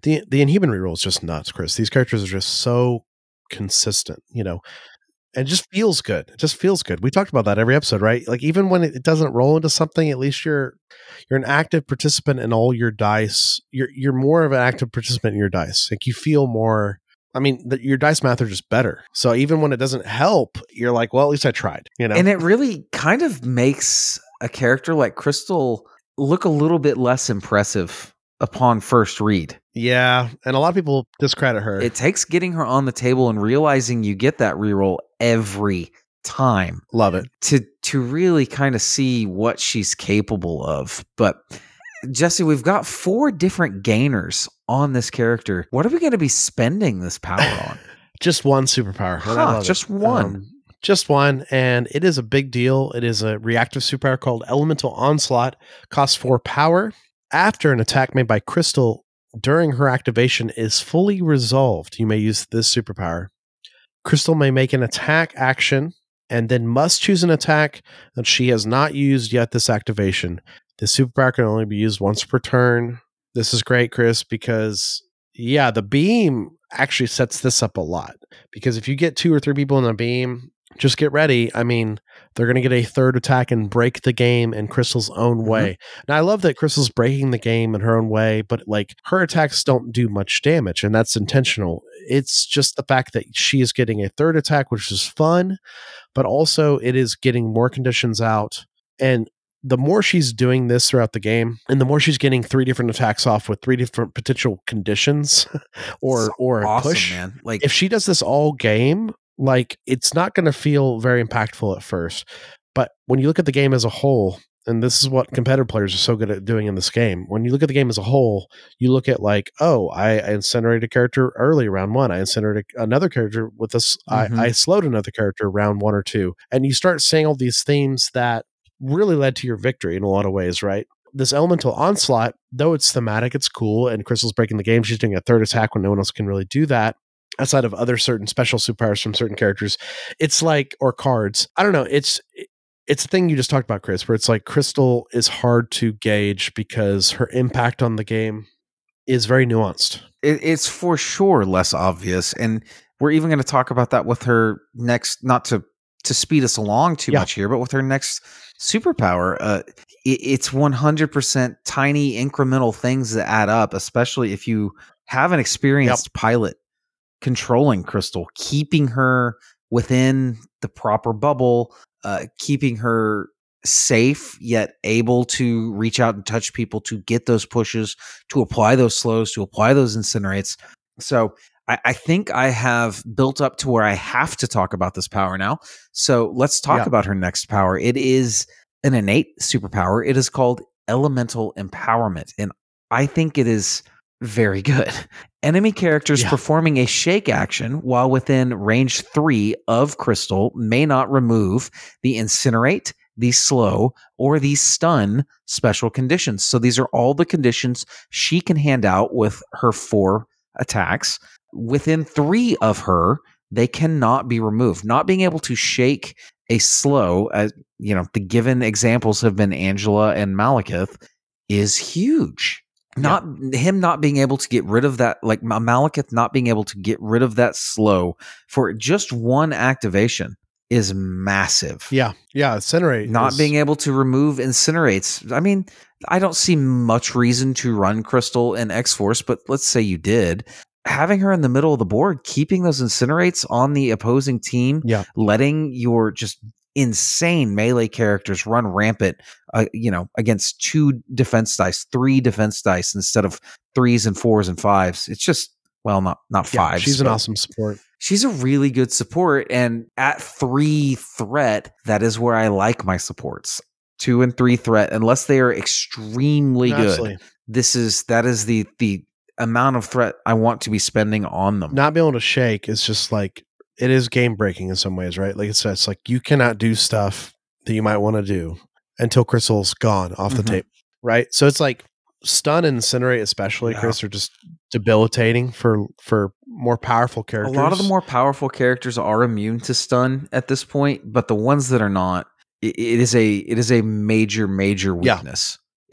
The the inhuman reroll is just nuts, Chris. These characters are just so consistent, you know. And it just feels good. It just feels good. We talked about that every episode, right? Like even when it doesn't roll into something, at least you're you're an active participant in all your dice. You're you're more of an active participant in your dice. Like you feel more I mean, the, your dice math are just better. So even when it doesn't help, you're like, well, at least I tried. You know, And it really kind of makes a character like Crystal look a little bit less impressive upon first read. yeah. And a lot of people discredit her. It takes getting her on the table and realizing you get that reroll every time Love it. to to really kind of see what she's capable of. But Jesse, we've got four different gainers on this character. What are we going to be spending this power on? Just one superpower. Huh, love it. just one. Um, just one, and it is a big deal. It is a reactive superpower called Elemental Onslaught. Costs four power. After an attack made by Crystal during her activation is fully resolved, you may use this superpower. Crystal may make an attack action and then must choose an attack that she has not used yet this activation. This superpower can only be used once per turn. This is great, Chris, because yeah, the beam actually sets this up a lot. Because if you get two or three people in a beam, just get ready. I mean, they're going to get a third attack and break the game in Crystal's own Mhm. way. Now, I love that Crystal's breaking the game in her own way, but like her attacks don't do much damage, and that's intentional. It's just the fact that she is getting a third attack, which is fun, but also it is getting more conditions out. And the more she's doing this throughout the game, and the more she's getting three different attacks off with three different potential conditions, or It's or awesome, push, man. Like if she does this all game, like it's not going to feel very impactful at first. But when you look at the game as a whole, and this is what competitive players are so good at doing in this game, when you look at the game as a whole, you look at like, oh, I, I incinerated a character early round one. I incinerated another character with this. Mhm. I, I slowed another character round one or two. And you start seeing all these themes that really led to your victory in a lot of ways, right? This elemental onslaught, though it's thematic, it's cool, and Crystal's breaking the game. She's doing a third attack when no one else can really do that outside of other certain special superpowers from certain characters. It's like or cards. I don't know. It's it's a thing you just talked about, Chris, where it's like Crystal is hard to gauge because her impact on the game is very nuanced. it, it's for sure less obvious and we're even going to talk about that with her next not to to speed us along too Yeah. much here but with her next superpower uh it, it's 100% tiny incremental things that add up especially if you have an experienced pilot controlling crystal keeping her within the proper bubble uh keeping her safe yet able to reach out and touch people to get those pushes to apply those slows to apply those incinerates. So I, I think I have built up to where I have to talk about this power now. So let's talk Yeah. about her next power. It is an innate superpower. It is called elemental empowerment. And I think it is very good. Enemy characters Yeah. performing a shake action while within range three of Crystal may not remove the incinerate, the slow, or the stun special conditions. So these are all the conditions she can hand out with her four attacks. Within three of her, they cannot be removed. Not being able to shake a slow, as you know, the given examples have been Angela and Malekith, is huge. Not him not being able to get rid of that, like Ma- Malekith not being able to get rid of that slow for just one activation is massive. Yeah, yeah. Incinerate. Not is- being able to remove incinerates. I mean, I don't see much reason to run Crystal and X Force, but let's say you did. Having her in the middle of the board, keeping those incinerates on the opposing team, Yeah. letting your just insane melee characters run rampant, uh, you know, against two defense dice, three defense dice instead of threes and fours and fives. It's just well, not not Yeah, fives. she's an awesome support. she's a really good support and at three threat that is where i like my supports two and three threat unless they are extremely good this is that is the the amount of threat i want to be spending on them Not being able to shake is just like it is game breaking in some ways, right? Like it's it's like you cannot do stuff that you might want to do until Crystal's gone off the Mhm. tape, right? So it's like stun and incinerate, especially Yeah. Chris, are just debilitating for for more powerful characters. a lot of the more powerful characters are immune to stun at this point but the ones that are not i- it is a it is a major major Yeah.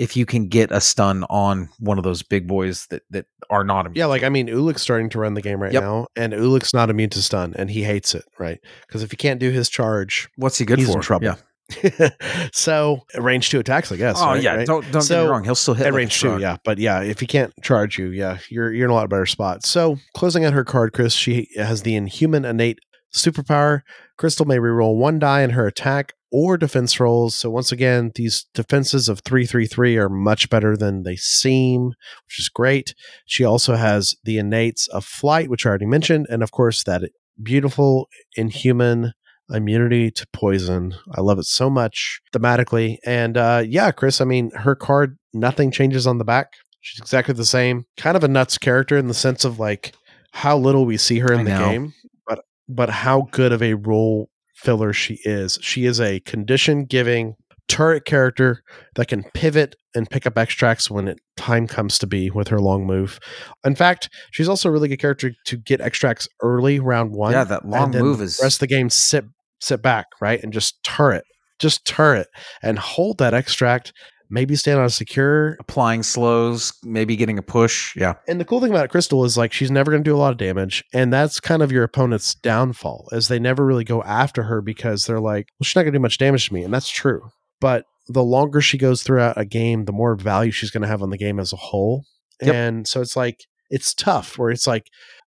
If you can get a stun on one of those big boys that that are not immune Yeah, like. I mean, Ulik's starting to run the game right Yep. now, and Ulik's not immune to stun, and he hates it, right? Because if he can't do his charge, what's he good he's for in trouble. yeah so uh, range two attacks, I guess. oh right? yeah Right? don't don't get me wrong he'll still hit at like range two, yeah. But yeah, if he can't charge you, yeah, you're you're in a lot better spot. So closing out her card, Chris, she has the inhuman innate superpower. Crystal may reroll one die in her attack or defense rolls. So once again, these defenses of three three three are much better than they seem, which is great. She also has the innates of flight, which I already mentioned, and of course that beautiful inhuman immunity to poison. I love it so much thematically. And uh yeah, Chris, I mean, her card nothing changes on the back. She's exactly the same. Kind of a nuts character in the sense of like how little we see her in I the know. game, but but how good of a role filler she is. She is a condition giving turret character that can pivot and pick up extracts when it time comes to be with her long move. In fact, she's also a really good character to get extracts early round one. Yeah, that long move the is rest of the game sit sit back right and just turret, just turret and hold that extract. Maybe stand on a secure. applying slows, maybe getting a push. Yeah. And the cool thing about Crystal is like she's never going to do a lot of damage, and that's kind of your opponent's downfall, as they never really go after her because they're like, well, she's not going to do much damage to me, and that's true. But the longer she goes throughout a game, the more value she's going to have on the game as a whole. Yep. And so it's like it's tough where it's like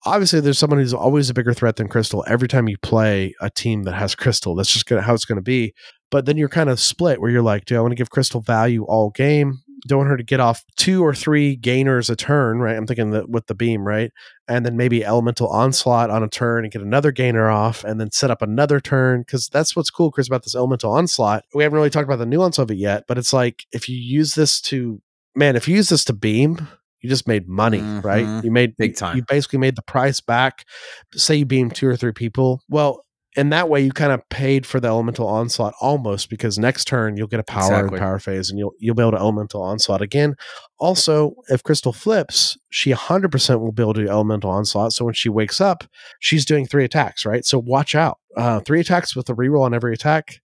obviously there's someone who's always a bigger threat than Crystal every time you play a team that has Crystal. That's just gonna, how it's going to be. But then you're kind of split where you're like, do I want to give Crystal value all game? Don't want her to get off two or three gainers a turn, right? I'm thinking that with the beam, right? And then maybe elemental onslaught on a turn and get another gainer off and then set up another turn. Because that's what's cool, Chris, about this elemental onslaught. We haven't really talked about the nuance of it yet, but it's like if you use this to, man, if you use this to beam, you just made money, right? Mhm. You made Big time. You basically made the price back. Say you beam two or three people. Well, in that way, you kind of paid for the elemental onslaught almost because next turn you'll get a power Exactly. power phase and you'll you'll be able to elemental onslaught again. Also, if Crystal flips, she 100% will be able to do elemental onslaught. So when she wakes up, she's doing three attacks, right? So watch out. Uh, three attacks with a reroll on every attack.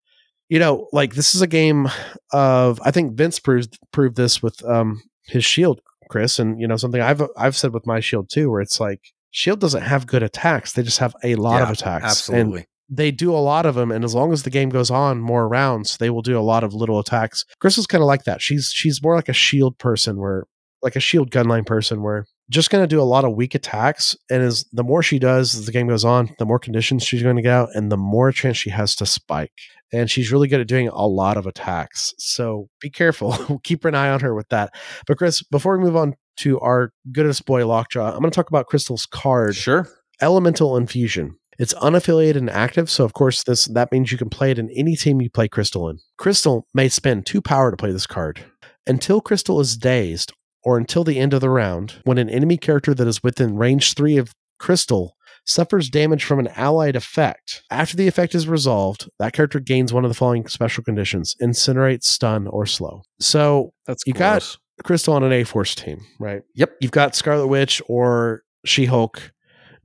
You know, like this is a game of I think Vince proved proved this with um his shield, Chris, and you know something I've I've said with my shield too, where it's like shield doesn't have good attacks; they just have a lot of attacks. Absolutely. And they do a lot of them, and as long as the game goes on more rounds, they will do a lot of little attacks. Crystal's kind of like that. She's she's more like a shield person, where like a shield gunline person, where just going to do a lot of weak attacks. And as the more she does as the game goes on, the more conditions she's going to get out, and the more chance she has to spike. And she's really good at doing a lot of attacks. So be careful. Keep an eye on her with that. But Chris, before we move on to our goodest boy Lockjaw, I'm going to talk about Crystal's card, Sure. Elemental Infusion. It's unaffiliated and active, so of course this that means you can play it in any team you play Crystal in. Crystal may spend two power to play this card. Until Crystal is dazed, or until the end of the round, when an enemy character that is within range three of Crystal suffers damage from an allied effect. After the effect is resolved, that character gains one of the following special conditions incinerate, stun, or slow. So That's You got- Crystal on an A Force team, right? Yep. You've got Scarlet Witch or She Hulk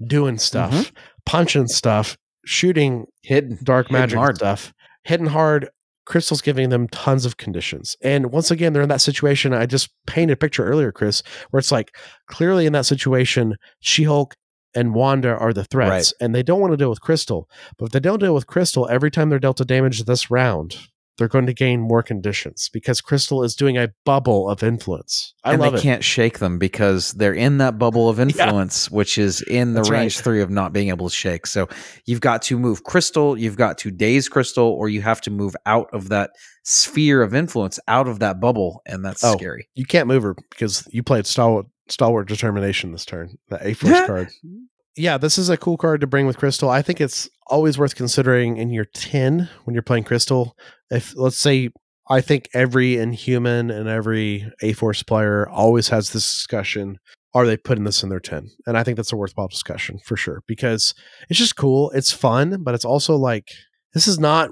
doing stuff, Mm-hmm. Punching stuff, shooting hidden. dark magic hard. stuff, hidden hard. Crystal's giving them tons of conditions. And once again, they're in that situation. I just painted a picture earlier, Chris, where it's like clearly in that situation, She Hulk and Wanda are the threats, and they don't want to deal with Crystal. But if they don't deal with Crystal, every time they're dealt a damage this round, they're going to gain more conditions because Crystal is doing a bubble of influence. I and love they it. can't shake them because they're in that bubble of influence, which is in the That's range right. three of not being able to shake. So you've got to move crystal, you've got to daze crystal, or you have to move out of that sphere of influence, out of that bubble, and that's Oh. scary. You can't move her because you played Stalwart, Stalwart Determination this turn, the A Force card. Yeah, this is a cool card to bring with Crystal. I think it's always worth considering in your 10 when you're playing Crystal. If, let's say, I think every Inhuman and every A Force player always has this discussion are they putting this in their 10? And I think that's a worthwhile discussion for sure because it's just cool. It's fun, but it's also like, this is not.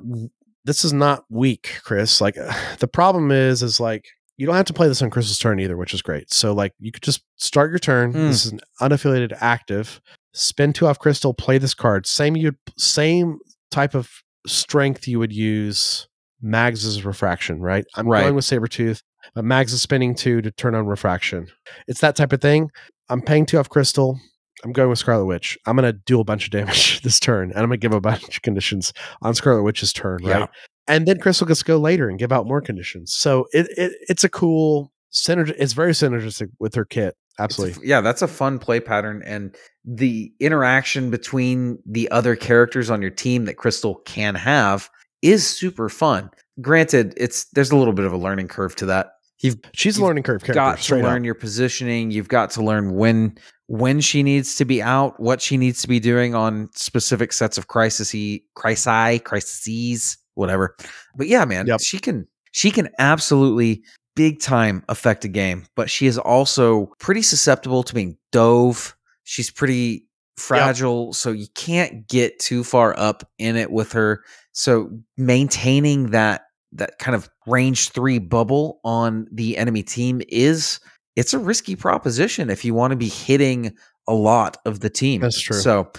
This is not weak, Chris. Like the problem is, is like you don't have to play this on Crystal's turn either, which is great. So like you could just start your turn. Mm. This is an unaffiliated active. Spend two off Crystal. Play this card. Same you same type of strength you would use Mags's refraction. Right. I'm Right. going with Sabretooth, but Mags is spending two to turn on refraction. It's that type of thing. I'm paying two off Crystal. I'm going with Scarlet Witch. I'm going to do a bunch of damage this turn, and I'm going to give a bunch of conditions on Scarlet Witch's turn, right? Yeah. And then Crystal gets to go later and give out more conditions. So it, it it's a cool synergy. It's very synergistic with her kit. It's a Absolutely. yeah, that's a fun play pattern. And the interaction between the other characters on your team that Crystal can have is super fun. Granted, it's there's a little bit of a learning curve to that. You've She's a learning curve character. got to straight learn up. your positioning. You've got to learn when when she needs to be out, what she needs to be doing on specific sets of crisis crisis, crises, whatever. But yeah, man, Yep. she can she can absolutely big time affect a game, but she is also pretty susceptible to being dove. She's pretty fragile, so you can't get too far up in it with her. So maintaining that that kind of range 3 bubble on the enemy team is it's a risky proposition if you want to be hitting a lot of the team. That's true. So,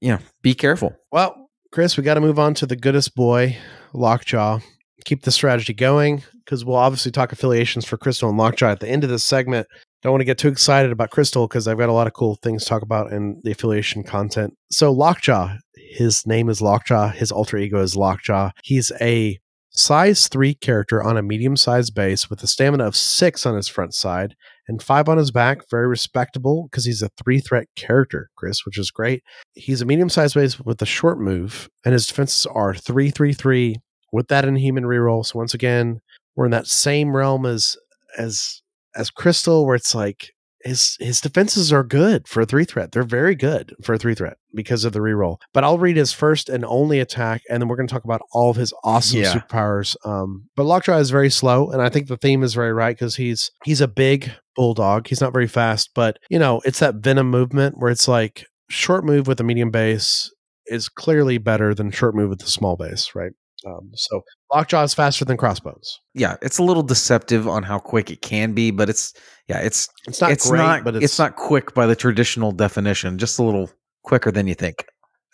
you know, be careful. Well, Chris, we got to move on to the goodest boy, Lockjaw. Keep the strategy going because we'll obviously talk affiliations for Crystal and Lockjaw at the end of this segment. Don't want to get too excited about Crystal because I've got a lot of cool things to talk about in the affiliation content. So, Lockjaw, his name is Lockjaw. His alter ego is Lockjaw. He's a size three character on a medium sized base with a stamina of six on his front side and five on his back. Very respectable because he's a three threat character, Chris, which is great. He's a medium sized base with a short move, and his defenses are three, three, three with that inhuman reroll. So once again, we're in that same realm as as as Crystal, where it's like his his defenses are good for a three threat. They're very good for a three threat because of the reroll. But I'll read his first and only attack, and then we're going to talk about all of his awesome Yeah. superpowers. Um, but Lockjaw is very slow, and I think the theme is very right because he's he's a big bulldog. He's not very fast, but you know it's that venom movement where it's like short move with a medium base is clearly better than short move with a small base, right? Um, so Lockjaw is faster than Crossbones. Yeah, it's a little deceptive on how quick it can be, but it's yeah, it's It's not it's great, not but it's, it's, not quick by the traditional definition, just a little quicker than you think.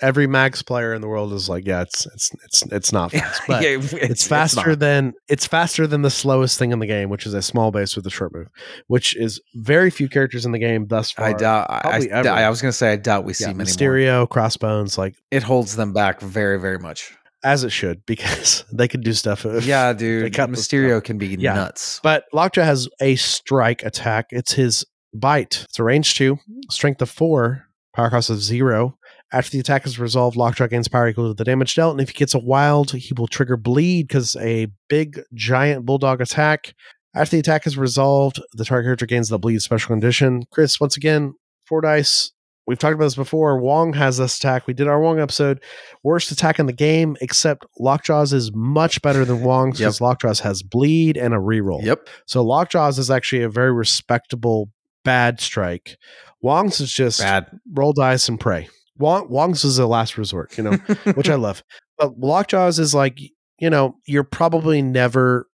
every Max player in the world is like, yeah, it's it's it's it's not fast, but Yeah, it's, faster not. than it's faster than the slowest thing in the game, which is a small base with a short move, which is very few characters in the game thus far. I doubt. I, I. I was going to say I doubt we see yeah, many more. Mysterio, Crossbones, like It holds them back very, very much. As it should because they could do stuff. Yeah, dude. Mysterio can be Yeah. nuts. But Lockjaw has a strike attack. It's his bite. It's a range two, strength of four, power cost of zero. After the attack is resolved, Lockjaw gains power equal to the damage dealt. And if he gets a wild, he will trigger bleed because a big giant bulldog attack. After the attack is resolved, the target character gains the bleed special condition. Chris, once again, four dice. We've talked about this before. Wong has this attack. We did our Wong episode. Worst attack in the game, except Lockjaws is much better than Wong's Yep. because Lockjaws has bleed and a reroll. Yep. So Lockjaws is actually a very respectable bad strike. Wong's is just Bad. roll dice and pray. Wong, Wong's is a last resort, you know, which I love. But Lockjaws is like, you know, you're probably never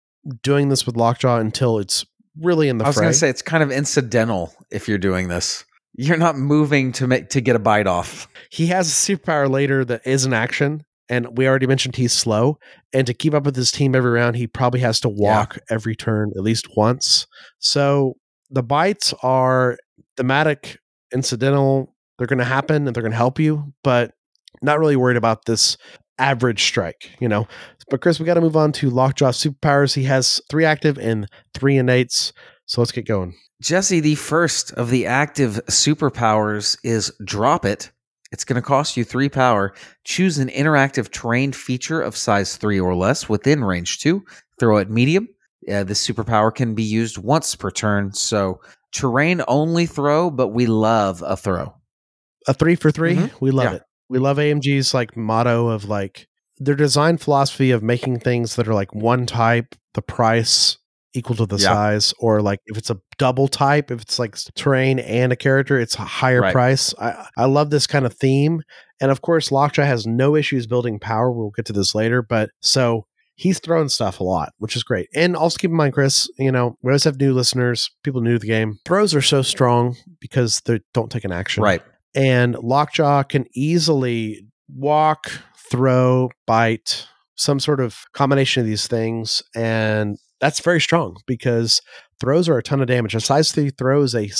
doing this with Lockjaw until it's really in the front. I was going to say it's kind of incidental if you're doing this. You're not moving to make to get a bite off. he has a superpower later that is an action. And we already mentioned he's slow. And to keep up with his team every round, he probably has to walk every turn at least once. So the bites are thematic, incidental. They're going to happen and they're going to help you, but not really worried about this average strike, you know. But Chris, we got to move on to Lockjaw superpowers. He has three active and three innates. So let's get going. Jesse, the first of the active superpowers is Drop It. It's going to cost you three power. Choose an interactive terrain feature of size three or less within range two. Throw it medium. Uh, this superpower can be used once per turn. So, terrain only throw, but we love a throw. a three for 3 Mhm. we love Yeah. it we love amg's like motto of like their design philosophy of making things that are like one type the price equal to the Yeah. size or like if it's a double type if it's like terrain and a character it's a higher Right. price I, I love this kind of theme and of course lockjaw has no issues building power we'll get to this later but so he's throwing stuff a lot which is great and also keep in mind chris you know we always have new listeners people new to the game throws are so strong because they don't take an action Right. and Lockjaw can easily walk, throw, bite, some sort of combination of these things, and that's very strong because throws are a ton of damage. A size three throw is a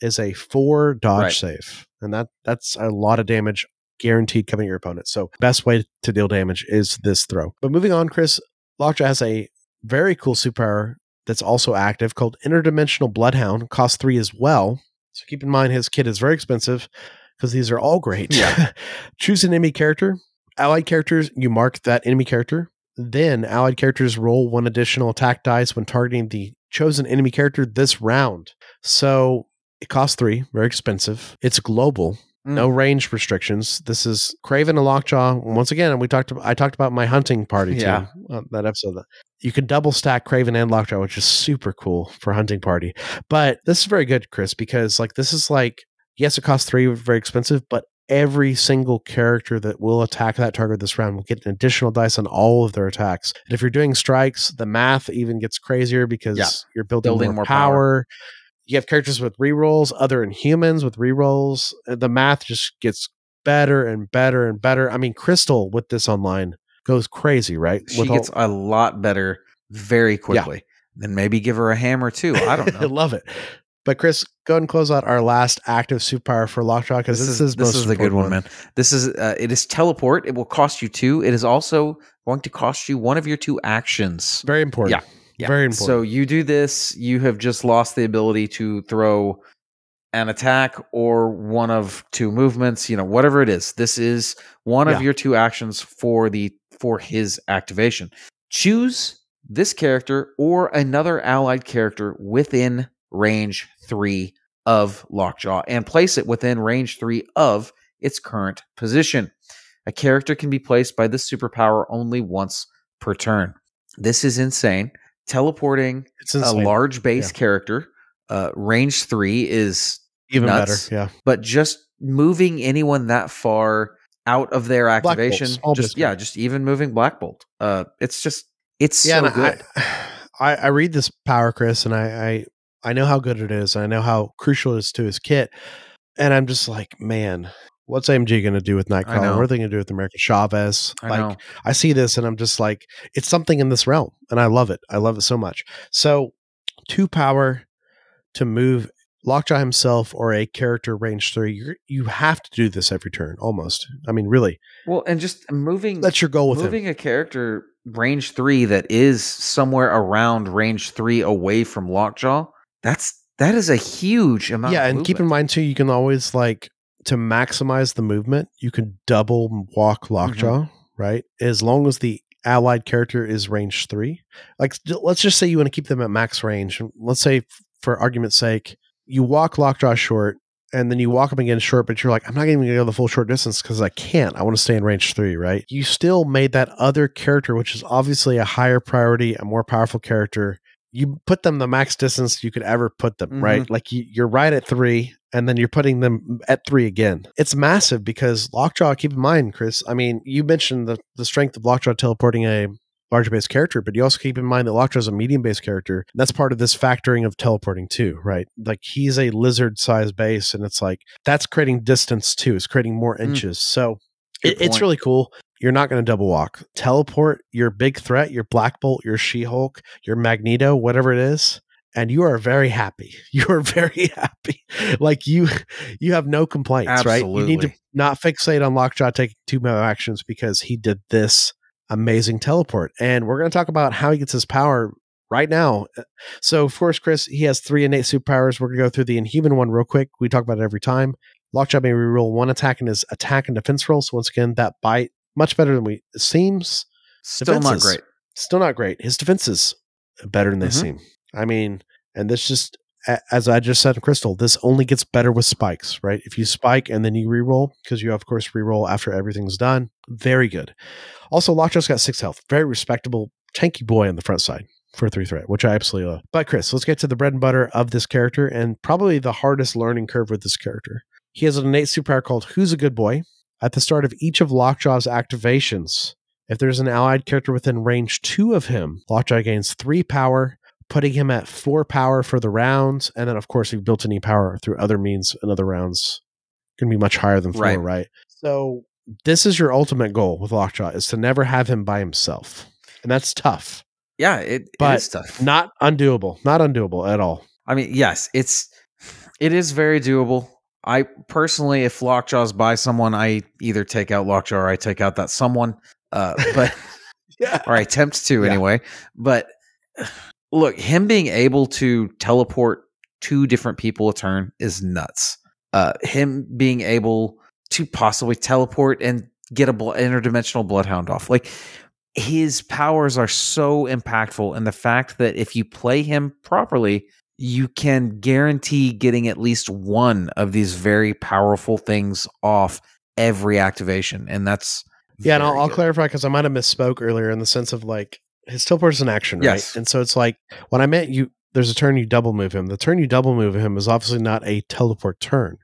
is a four dodge Right. save, and that that's a lot of damage guaranteed coming at your opponent. So best way to deal damage is this throw. But moving on, Chris, Lockjaw has a very cool superpower that's also active called Interdimensional Bloodhound. Cost three as well. So keep in mind his kit is very expensive because these are all great. Yeah. Choose an enemy character. Allied characters, you mark that enemy character. Then allied characters roll one additional attack dice when targeting the chosen enemy character this round. So it costs three, very expensive. It's global. Mm. No range restrictions. This is Kraven and Lockjaw. Once again, we talked. I talked about my hunting party Yeah. team on that episode. You can double stack Kraven and Lockjaw, which is super cool for hunting party. But this is very good, Chris, because like this is like yes, it costs three, very expensive, but every single character that will attack that target this round will get an additional dice on all of their attacks. And if you're doing strikes, the math even gets crazier because Yeah. you're building, Building more, more power. power. You have characters with rerolls, other inhumans with rerolls. Uh, The math just gets better and better and better. I mean, Crystal with this online goes crazy, right? She With all- gets a lot better very quickly. Yeah. Then maybe give her a hammer too. I don't know. I know. love it. But Chris, go ahead and close out our last active superpower for Lockjaw because this this, is is this is the good one, man. This is uh, it is teleport. It will cost you two. It is also going to cost you one of your two actions. Very important. Yeah. Very important. So you do this, you have just lost the ability to throw an attack or one of two movements. You know, whatever it is. This is one Yeah. of your two actions for the for his activation. Choose this character or another allied character within range three of Lockjaw and place it within range three of its current position. A character can be placed by this superpower only once per turn. This is insane. Teleporting it's a large base Yeah. character, uh, range three is even nuts. better. Yeah. but just moving anyone that far out of their activation, just yeah, just even moving Black Bolt. Uh, it's just it's yeah, so good. I, I I read this power, Chris, and I, I I know how good it is. And I know how crucial it is to his kit, and I'm just like, man, what's AMG going to do with Nightcrawler? What are they going to do with American Chavez? I like, know. I see this, and I'm just like, it's something in this realm, and I love it. I love it so much. So, two power to move Lockjaw himself or a character range three. You you have to do this every turn, almost. I mean, really, Well, and just moving that's your goal with him. moving a character range three that is somewhere around range three away from Lockjaw. That's that is a huge amount. yeah and keep in mind too you can always like to maximize the movement you can double walk lockjaw Mm-hmm. right as long as the allied character is range three, like let's just say you want to keep them at max range. Let's say, for argument's sake, you walk Lockjaw short and then you walk them again short, but you're like, I'm not even going to go the full short distance because I can't. I want to stay in range three, right? You still made that other character, which is obviously a higher priority, a more powerful character. You put them the max distance you could ever put them, mm-hmm. right? Like you, you're right at three, and then you're putting them at three again. It's massive because Lockjaw, keep in mind, Chris, I mean, you mentioned the, the strength of Lockjaw teleporting a larger base character, but you also keep in mind that Lockjaw is a medium base character. that's part of this factoring of teleporting too, right? Like he's a lizard size base, and it's like that's creating distance too. It's creating more mm. inches. Mm. So it, it's really cool. You're not going to double walk. Teleport your big threat, your Black Bolt, your She Hulk, your Magneto, whatever it is, and you are very happy. You are very happy. like you, you have no complaints, Absolutely. right? You need to not fixate on Lockjaw taking two more actions because he did this amazing teleport. And we're going to talk about how he gets his power right now. Uh, so, of course, Chris, he has three innate superpowers. We're going to go through the Inhuman one real quick. We talk about it every time. Lockjaw may reroll one attack in his attack and defense roll. So, once again, that bite, much better than we seems. Still defenses, not great. Still not great. His defenses better than they mm-hmm. seem. I mean, and this just as I just said in Crystal, this only gets better with spikes, right? If you spike and then you reroll, because you of course reroll after everything's done, very good. Also, Lockjaw's got six health, very respectable, tanky boy on the front side for a three threat, which I absolutely love. But Chris, let's get to the bread and butter of this character and probably the hardest learning curve with this character. He has an innate superpower called Who's a Good Boy. At the start of each of Lockjaw's activations, if there's an allied character within range two of him, Lockjaw gains three power putting him at four power for the rounds. And then, of course, if you built any power through other means in other rounds, can be much higher than four, right. right? So this is your ultimate goal with Lockjaw is to never have him by himself. And that's tough. Yeah, it, but it is tough. Not undoable. Not undoable at all. I mean, yes, it's it is very doable. I personally, if Lockjaw's by someone, I either take out Lockjaw or I take out that someone. Uh, but yeah. or I attempt to yeah. anyway. But look, him being able to teleport two different people a turn is nuts. Uh, him being able to possibly teleport and get a bl- interdimensional bloodhound off, like his powers are so impactful, and the fact that if you play him properly, you can guarantee getting at least one of these very powerful things off every activation, and that's yeah. And I'll, I'll clarify because I might have misspoke earlier in the sense of like his teleport is an action, right? Yes. And so it's like when I meant you there's a turn you double move him. The turn you double move him is obviously not a teleport turn,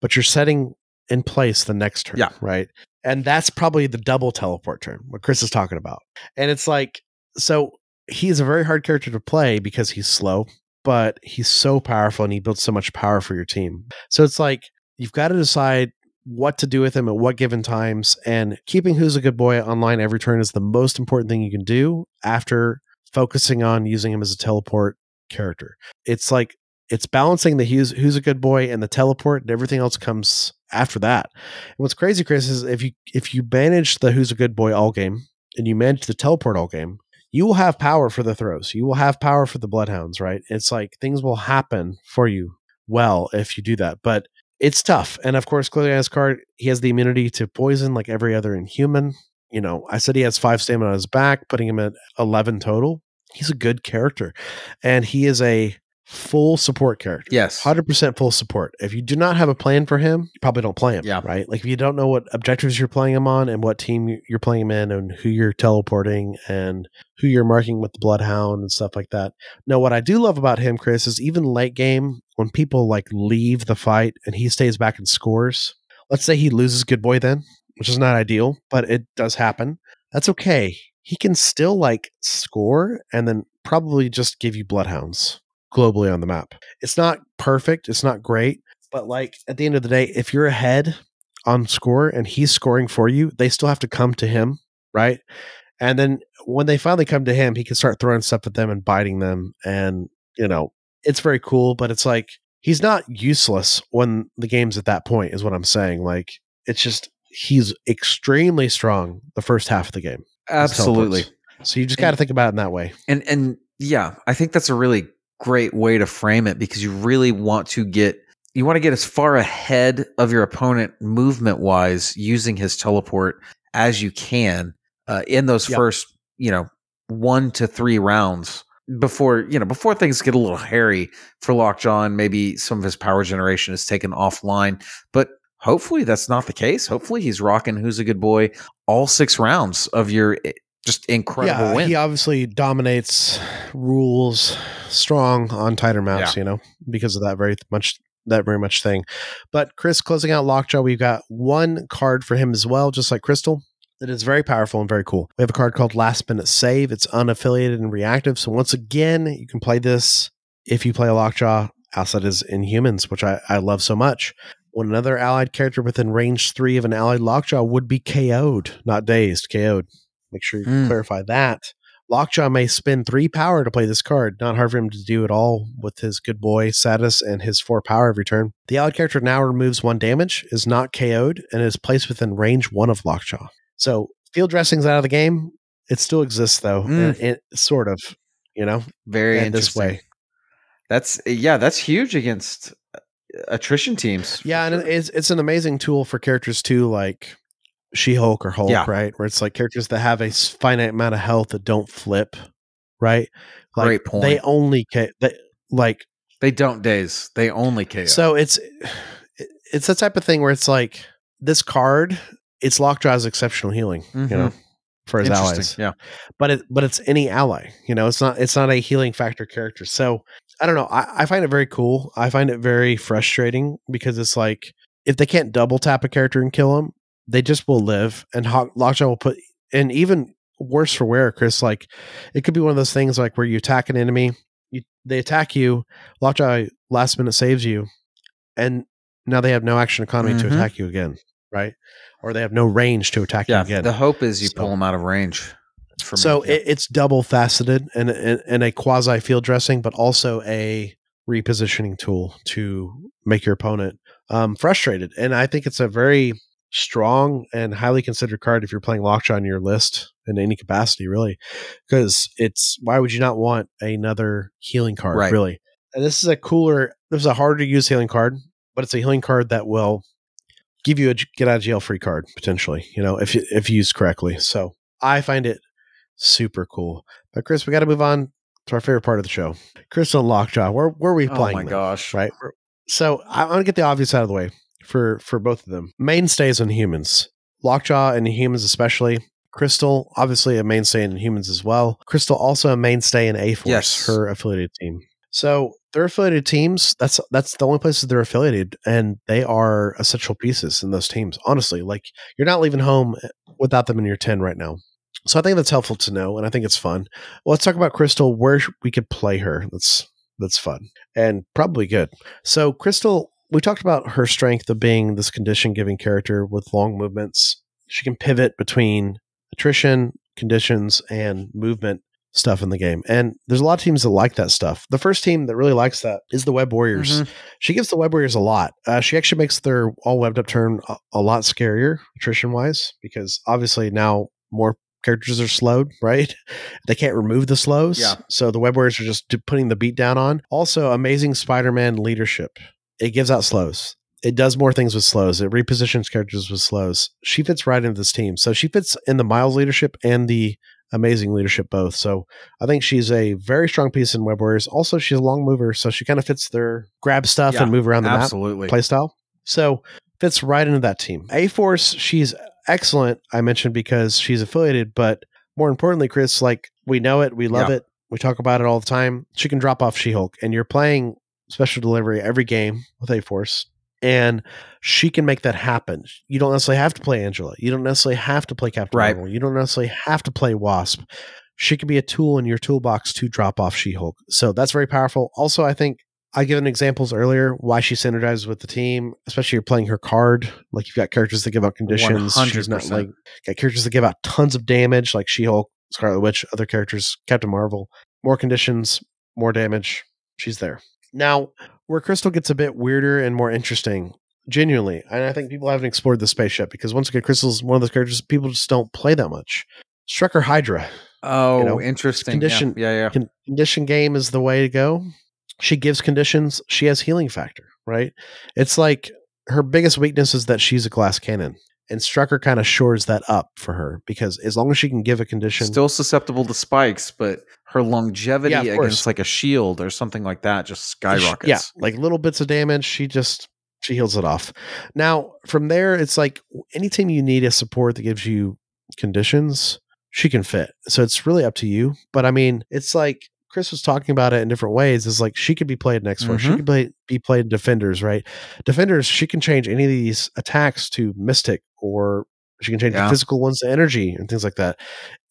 but you're setting in place the next turn, yeah. right? And that's probably the double teleport turn, what Chris is talking about. And it's like, so he's a very hard character to play because he's slow, but he's so powerful and he builds so much power for your team. So it's like, you've got to decide what to do with him at what given times. And keeping Who's a Good Boy online every turn is the most important thing you can do after focusing on using him as a teleport character. It's like it's balancing the who's, who's a good boy and the teleport and everything else comes after that. And what's crazy, Chris, is if you if you manage the who's a good boy all game and you manage the teleport all game, you will have power for the throws. You will have power for the bloodhounds, right? It's like things will happen for you well if you do that. But it's tough. And of course, clearly on card, he has the immunity to poison like every other inhuman. You know, I said he has five stamina on his back, putting him at 11 total. He's a good character. And he is a full support character. Yes. 100% full support. If you do not have a plan for him, you probably don't play him. Yeah. Right. Like if you don't know what objectives you're playing him on and what team you're playing him in and who you're teleporting and who you're marking with the Bloodhound and stuff like that. Now, what I do love about him, Chris, is even late game when people like leave the fight and he stays back and scores. Let's say he loses Good Boy then, which is not ideal, but it does happen. That's okay. He can still like score and then probably just give you Bloodhounds globally on the map. It's not perfect, it's not great, but like at the end of the day, if you're ahead on score and he's scoring for you, they still have to come to him, right? And then when they finally come to him, he can start throwing stuff at them and biting them. And, you know, it's very cool, but it's like he's not useless when the game's at that point, is what I'm saying. Like, it's just he's extremely strong the first half of the game. Absolutely. So you just got to think about it in that way. And and yeah, I think that's a really great way to frame it because you really want to get you want to get as far ahead of your opponent movement wise using his teleport as you can uh, in those yep. first you know, one to three rounds before you know before things get a little hairy for Lockjaw and maybe some of his power generation is taken offline. But hopefully that's not the case. Hopefully he's rocking who's a good boy all six rounds of your eh, just incredible yeah, win. he obviously dominates rules strong on tighter maps, Yeah. you know, because of that very much that very much thing. But Chris closing out Lockjaw, we've got one card for him as well, just like Crystal. It is very powerful and very cool. We have a card called Last Minute Save. It's unaffiliated and reactive. So once again, you can play this if you play a Lockjaw outside as Inhumans, which I, I love so much. When another allied character within range three of an allied Lockjaw would be KO'd, not dazed, KO'd. Make sure you Hmm. clarify that. Lockjaw may spend three power to play this card. Not hard for him to do at all with his good boy status and his four power every turn. The allied character now removes one damage, is not KO'd, and is placed within range one of Lockjaw. So field dressing's out of the game. It still exists though, Mm. and sort of, you know, Very in this way. That's yeah, that's huge against uh, attrition teams. Yeah, and it's it's an amazing tool for characters too, like She Hulk or Hulk, Yeah. right? Where it's like characters that have a finite amount of health that don't flip, right? Like Great point. They only ca- they, like They don't daze. They only KO. so it's it's the type of thing where it's like this card, it's Lockjaw's exceptional healing, you know, for his Mm-hmm. Allies. Yeah. but it but it's any ally you know it's not it's not a healing factor character so i don't know I, I find it very cool i find it very frustrating because it's like if they can't double tap a character and kill him they just will live and Hawk, lockjaw will put and even worse for wear chris like it could be one of those things like where you attack an enemy you, they attack you lockjaw last minute saves you and now they have no action economy to Mhm. attack you again right or they have no range to attack Yeah. you again The hope is you So- pull them out of range. For me. so Yeah. it, it's double faceted and, and, and a quasi field dressing, but also a repositioning tool to make your opponent um, frustrated. And I think it's a very strong and highly considered card if you're playing Lockjaw on your list in any capacity, really, because it's why would you not want another healing card, Right. really? And this is a cooler, this is a harder to use healing card, but it's a healing card that will give you a get out of jail free card potentially, you know, if you, if used correctly. So I find it super cool. But Chris, we got to move on to our favorite part of the show. Crystal and Lockjaw. Where where are we oh playing? my them, gosh. Right. So I want to get the obvious out of the way for for both of them. Mainstays in humans. Lockjaw and humans especially. Crystal, obviously a mainstay in humans as well. Crystal also a mainstay in A Force, Yes. her affiliated team. So they're affiliated teams. That's that's the only places they're affiliated, and they are essential pieces in those teams. Honestly, like you're not leaving home eh, without them in your ten right now. So I think that's helpful to know, and I think it's fun. Well, let's talk about Crystal. Where we could play her. That's that's fun and probably good. So Crystal, we talked about her strength of being this condition giving character with long movements. She can pivot between attrition, conditions, and movement stuff in the game. And there's a lot of teams that like that stuff. The first team that really likes that is the Web Warriors. Mhm. She gives the Web Warriors a lot. Uh, she actually makes their all webbed up turn a, a lot scarier attrition wise because obviously now more characters are slowed, right? They can't remove the slows. Yeah. So the Web Warriors are just putting the beat down on. Also, amazing Spider Man leadership. It gives out slows. It does more things with slows. It repositions characters with slows. She fits right into this team. So she fits in the Miles leadership and the amazing leadership both. So I think she's a very strong piece in Web Warriors. Also, she's a long mover, so she kind of fits their grab stuff Yeah, and move around the map Absolutely. playstyle. So fits right into that team. A Force, she's excellent. I mentioned because she's affiliated, but more importantly, Chris, like we know it, we love Yeah. it, we talk about it all the time. She can drop off She Hulk, and you're playing special delivery every game with A Force, and she can make that happen. You don't necessarily have to play Angela. You don't necessarily have to play Captain Right. Marvel. You don't necessarily have to play Wasp. She can be a tool in your toolbox to drop off She Hulk. So that's very powerful. Also, I think I given examples earlier why she synergizes with the team, especially you're playing her card. Like you've got characters that give out conditions. She's not 100%. like got characters that give out tons of damage, like She Hulk, Scarlet Witch, other characters, Captain Marvel. More conditions, more damage. She's there. Now, where Crystal gets a bit weirder and more interesting, genuinely, and I think people haven't explored the spaceship because once again, Crystal's one of those characters people just don't play that much. Strucker Hydra. Oh, you know, interesting. condition- Yeah, yeah. yeah. Con- condition game is the way to go. She gives conditions. She has healing factor, right? It's like her biggest weakness is that she's a glass cannon. And Strucker kind of shores that up for her because as long as she can give a condition, Still susceptible to spikes, but her longevity Yeah, of course. against like a shield or something like that just She- skyrockets. Yeah, like little bits of damage, she just she heals it off. Now from there, it's like anytime you need a support that gives you conditions, she can fit. So it's really up to you. But I mean, it's like Chris was talking about it in different ways. Is like she could be played next force. She Mhm. could play, be played defenders, right? Defenders, she can change any of these attacks to mystic, or she can change Yeah. the physical ones to energy and things like that.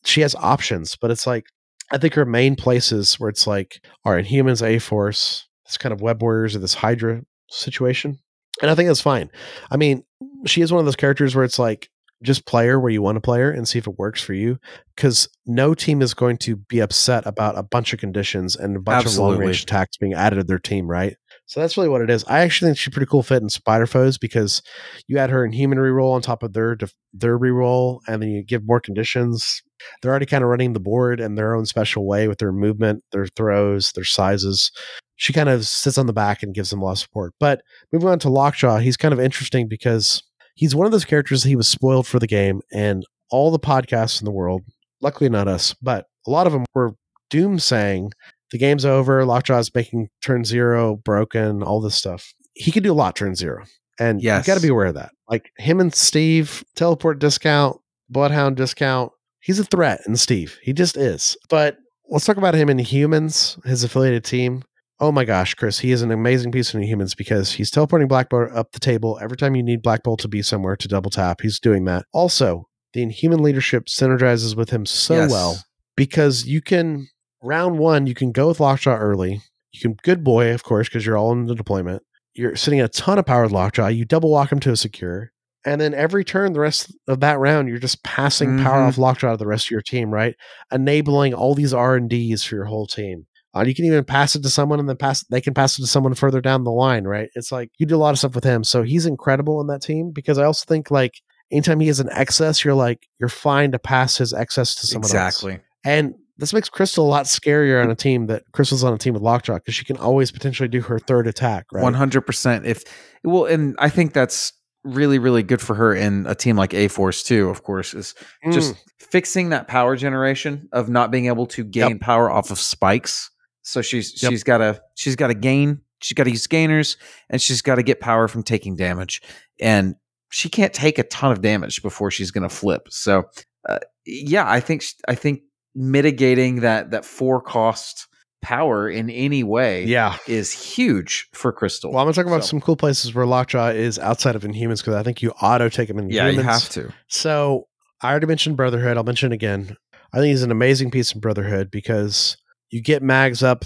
She has options, but it's like I think her main places where it's like, all right, humans, A Force, this kind of web warriors or this Hydra situation. And I think that's fine. I mean, she is one of those characters where it's like, just play her where you want to play her and see if it works for you. Because no team is going to be upset about a bunch of conditions and a bunch of long range attacks being added to their team, right? So that's really what it is. I actually think she's a pretty cool fit in Spider Foes because you add her in human reroll on top of their def- their reroll, and then you give more conditions. They're already kind of running the board in their own special way with their movement, their throws, their sizes. She kind of sits on the back and gives them a lot of support. But moving on to Lockjaw, he's kind of interesting because he's one of those characters he was spoiled for the game, and all the podcasts in the world, luckily not us, but a lot of them were doom saying the game's over, Lockjaw's making turn zero broken, all this stuff. He could do a lot turn zero. And Yes. you got to be aware of that. Like him and Steve, teleport discount, Bloodhound discount. He's a threat in Steve. He just is. But let's talk about him in Humans, his affiliated team. Oh my gosh, Chris, he is an amazing piece in Humans because he's teleporting Black Bolt up the table every time you need Black Bolt to be somewhere to double tap. He's doing that. Also, the Inhuman leadership synergizes with him so Yes. well because you can round one, you can go with Lockjaw early. You can good boy, of course, because you're all in the deployment. You're sitting a ton of power with Lockjaw. You double walk him to a secure. And then every turn, the rest of that round, you're just passing power Mhm. off Lockjaw to the rest of your team, right? Enabling all these R and Ds for your whole team. Uh, you can even pass it to someone, and then pass. They can pass it to someone further down the line, right? It's like you do a lot of stuff with him, so he's incredible in that team. Because I also think like anytime he has an excess, you're like you're fine to pass his excess to someone else. exactly. And this makes Crystal a lot scarier on a team that Crystal's on a team with Lockjaw because she can always potentially do her third attack, right? One hundred percent. If well, and I think that's really, really good for her in a team like A Force too. Of course, is just Mm. fixing that power generation of not being able to gain power off of spikes. So she's Yep. she's got to she's got to gain. She's got to use gainers, and she's got to get power from taking damage. And she can't take a ton of damage before she's going to flip. So, uh, yeah, I think I think mitigating that that four cost power in any way yeah. is huge for Crystal. Well, I'm gonna talk about So- some cool places where Lockjaw is outside of Inhumans because I think you auto take him in Yeah, you have to. So I already mentioned Brotherhood. I'll mention it again. I think he's an amazing piece in Brotherhood because you get mags up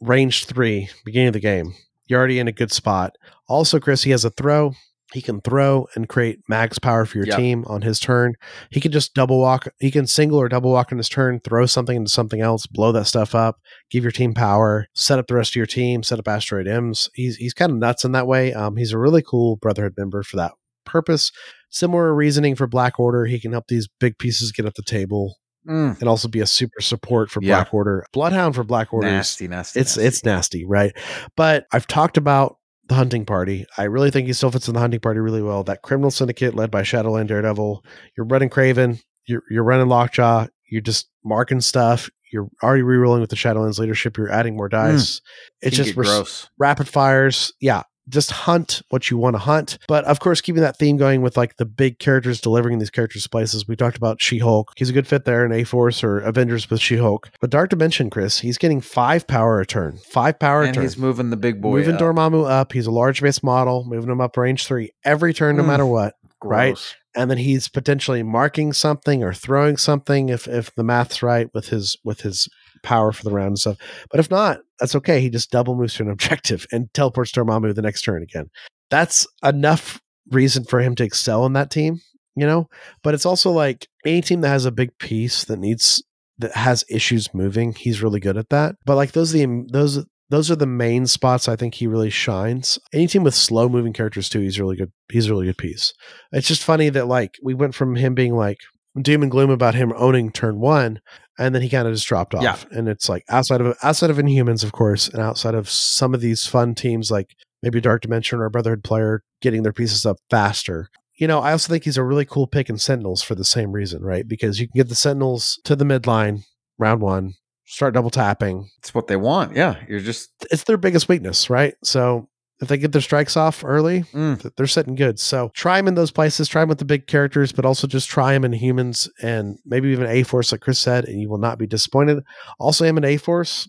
range three, beginning of the game. You're already in a good spot. Also, Chris, he has a throw. He can throw and create max power for your Yep. team on his turn. He can just double walk. He can single or double walk on his turn, throw something into something else, blow that stuff up, give your team power, set up the rest of your team, set up asteroid M's. He's he's kind of nuts in that way. Um, he's a really cool Brotherhood member for that purpose. Similar reasoning for Black Order. He can help these big pieces get at the table Mm, and also be a super support for Yeah. Black Order. Bloodhound for Black Order nasty, nasty. it's nasty. it's nasty, right? But I've talked about the hunting party. I really think he still fits in the hunting party really well. That criminal syndicate led by Shadowland Daredevil. You're running Kraven. You're you're running Lockjaw. You're just marking stuff. You're already rerolling with the Shadowlands leadership. You're adding more dice. It's just res- rapid fires. Yeah. Just hunt what you want to hunt. But of course, keeping that theme going with like the big characters delivering these characters places. We talked about She Hulk. He's a good fit there in A Force or Avengers with She Hulk. But Dark Dimension, Chris, he's getting five power a turn. Five power a And turn. he's moving the big boy. moving up. Dormammu up. He's a large base model, moving him up range three every turn, no Mm. matter what. right? And then he's potentially marking something or throwing something if if the math's right with his with his power for the round and stuff. But if not, that's okay. He just double moves to an objective and teleports to Dormammu the next turn again. That's enough reason for him to excel in that team, you know? But it's also like any team that has a big piece that needs that has issues moving, he's really good at that. But like those are the those those are the main spots I think he really shines. Any team with slow moving characters too, he's really good. He's a really good piece. It's just funny that like we went from him being like doom and gloom about him owning turn one, and then he kind of just dropped off. Yeah. And it's like outside of outside of Inhumans, of course, and outside of some of these fun teams like maybe Dark Dimension or Brotherhood player getting their pieces up faster. you know, I also think he's a really cool pick in Sentinels for the same reason, right? Because you can get the Sentinels to the midline round one, start double tapping. It's what they want. Yeah. You're just It's their biggest weakness, right? So if they get their strikes off early, Mm. they're sitting good. So try them in those places, try them with the big characters, but also just try them in humans and maybe even A Force, like Chris said, and you will not be disappointed. Also, him in A Force,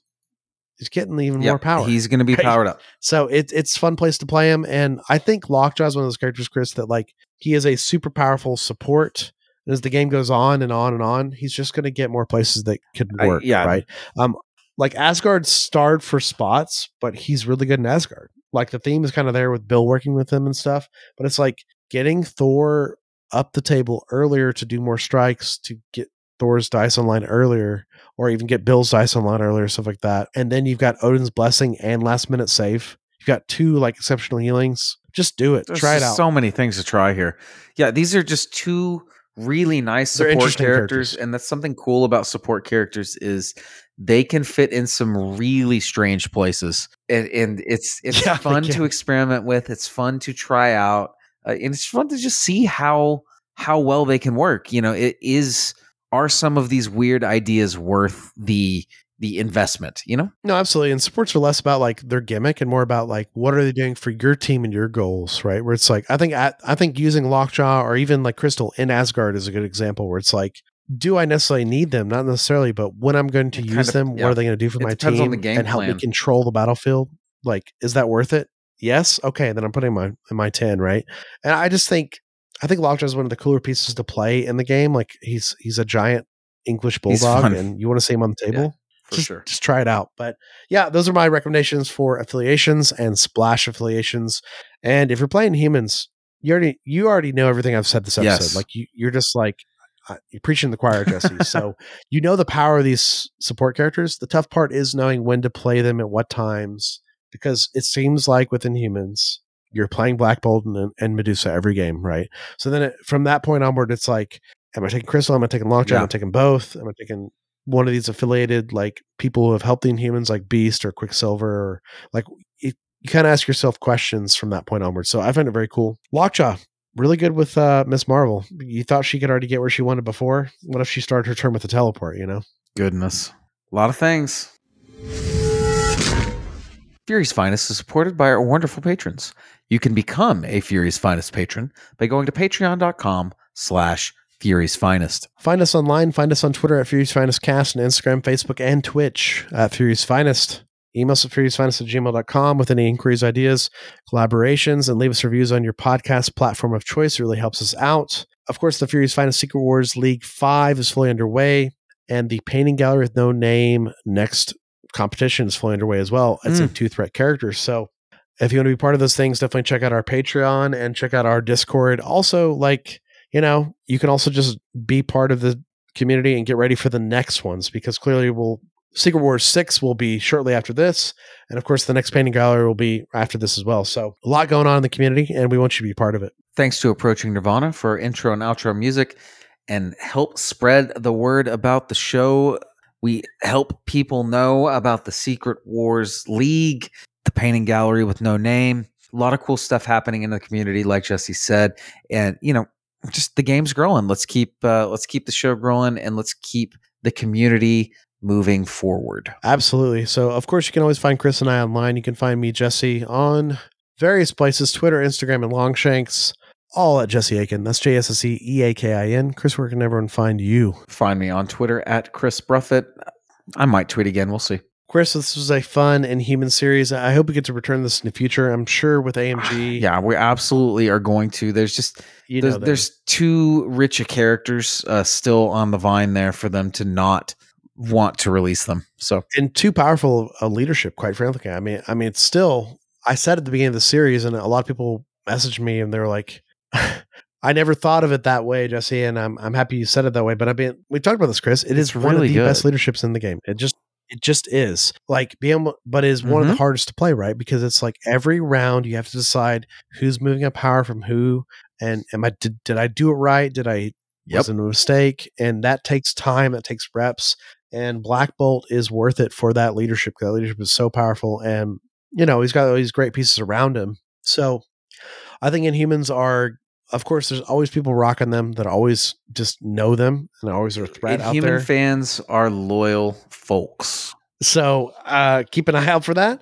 he's getting even yeah, more power. He's going to be Right. powered up. So it, it's fun place to play him. And I think Lockjaw is one of those characters, Chris, that like he is a super powerful support. And as the game goes on and on and on, he's just going to get more places that could I- work. yeah. Right. Um, like Asgard starred for spots, but he's really good in Asgard. Like the theme is kind of there with Bill working with him and stuff. But it's like getting Thor up the table earlier to do more strikes to get Thor's dice online earlier, or even get Bill's dice online earlier, stuff like that. And then you've got Odin's blessing and last minute save. You've got two like exceptional healings. Just do it. There's Try it out. So many things to try here. Yeah, these are just two really nice support characters, characters. and that's something cool about support characters is they can fit in some really strange places, and, and it's it's Yeah, fun to experiment with. It's fun to try out, uh, and it's fun to just see how how well they can work. You know, it is are some of these weird ideas worth the the investment? You know, No, absolutely. And sports are less about like their gimmick and more about like what are they doing for your team and your goals, right? Where it's like I think I, I think using Lockjaw or even like Crystal in Asgard is a good example where it's like, do I necessarily need them? Not necessarily, but when I'm going to It use kind of- them, yeah. what are they going to do for It my team the game and help plan. me control the battlefield? Like, is that worth it? Yes. Okay, then I'm putting my in my ten, right? And I just think I think Lockjaw is one of the cooler pieces to play in the game. Like he's he's a giant English bulldog, and you want to see him on the table for just, sure. Just try it out. But yeah, those are my recommendations for affiliations and splash affiliations. And if you're playing humans, you already you already know everything I've said this episode. Yes. Like you, you're just like uh, you're preaching the choir, Jesse. so you know the power of these support characters. The tough part is knowing when to play them at what times, because it seems like within humans. You're playing Black Bolt and, and Medusa every game, right? So then it, from that point onward, it's like, am I taking Crystal? Am I taking Lockjaw? Am I taking both? Am I taking one of these affiliated like people who have helped the Inhumans like Beast or Quicksilver or like it, you kind of ask yourself questions from that point onward. So I find it very cool. Lockjaw, really good with uh, Ms. Marvel. You thought she could already get where she wanted before. What if she started her turn with the teleport? You know, Goodness. A lot of things. Fury's Finest is supported by our wonderful patrons. You can become a Fury's Finest patron by going to patreon.com slash Fury's Finest. find us online. Find us on Twitter at Fury's Finest Cast and Instagram, Facebook, and Twitch at Fury's Finest. Email us at furiousfinest at gmail.com with any inquiries, ideas, collaborations, and leave us reviews on your podcast platform of choice. It really helps us out. Of course, the Fury's Finest Secret Wars League 5 is fully underway, and the Painting Gallery with No Name next competition is fully underway as well. It's in hmm. two threat characters. So if you want to be part of those things, definitely check out our Patreon and check out our Discord. Also, like, you know, you can also just be part of the community and get ready for the next ones because clearly we'll Secret Wars 6 will be shortly after this. And of course, the next painting gallery will be after this as well. So, a lot going on in the community, and we want you to be part of it. Thanks to Approaching Nirvana for intro and outro music and help spread the word about the show. We help people know about the Secret Wars League, the painting gallery with no name. A lot of cool stuff happening in the community, like Jesse said. And, you know, just the game's growing. Let's keep uh, let's keep the show growing and let's keep the community moving forward. Absolutely. So, of course, you can always find Chris and I online. You can find me, Jesse, on various places Twitter, Instagram, and Longshanks, all at Jesse Aiken. That's J S S E E A K I N. Chris, where can everyone find you? Find me on Twitter at Chris Bruffett. I might tweet again. We'll see. Chris, this was a fun Inhuman series. I hope we get to return this in the future. I'm sure with AMG, Yeah, we absolutely are going to. There's just you know, there's, there's too rich of characters uh, still on the vine there for them to not want to release them. So and too powerful a leadership, quite frankly. I mean, I mean, it's still. I said at the beginning of the series, and a lot of people messaged me, and they're like, "I never thought of it that way, Jesse." And I'm I'm happy you said it that way. But I mean, we talked about this, Chris. It is It's one of the best leaderships in the game. It just it just is like being, but it is one of the Mhm. hardest to play, right? Because it's like every round you have to decide who's moving up power from who, and am I did, did I do it right? Did I Yep. was it a mistake? And that takes time. That takes reps and Black Bolt is worth it for that leadership. That leadership is so powerful, and you know he's got all these great pieces around him. So I think Inhumans are of course, there's always people rocking them that always just know them and always are a threat out Human there. fans are loyal folks. So uh, keep an eye out for that.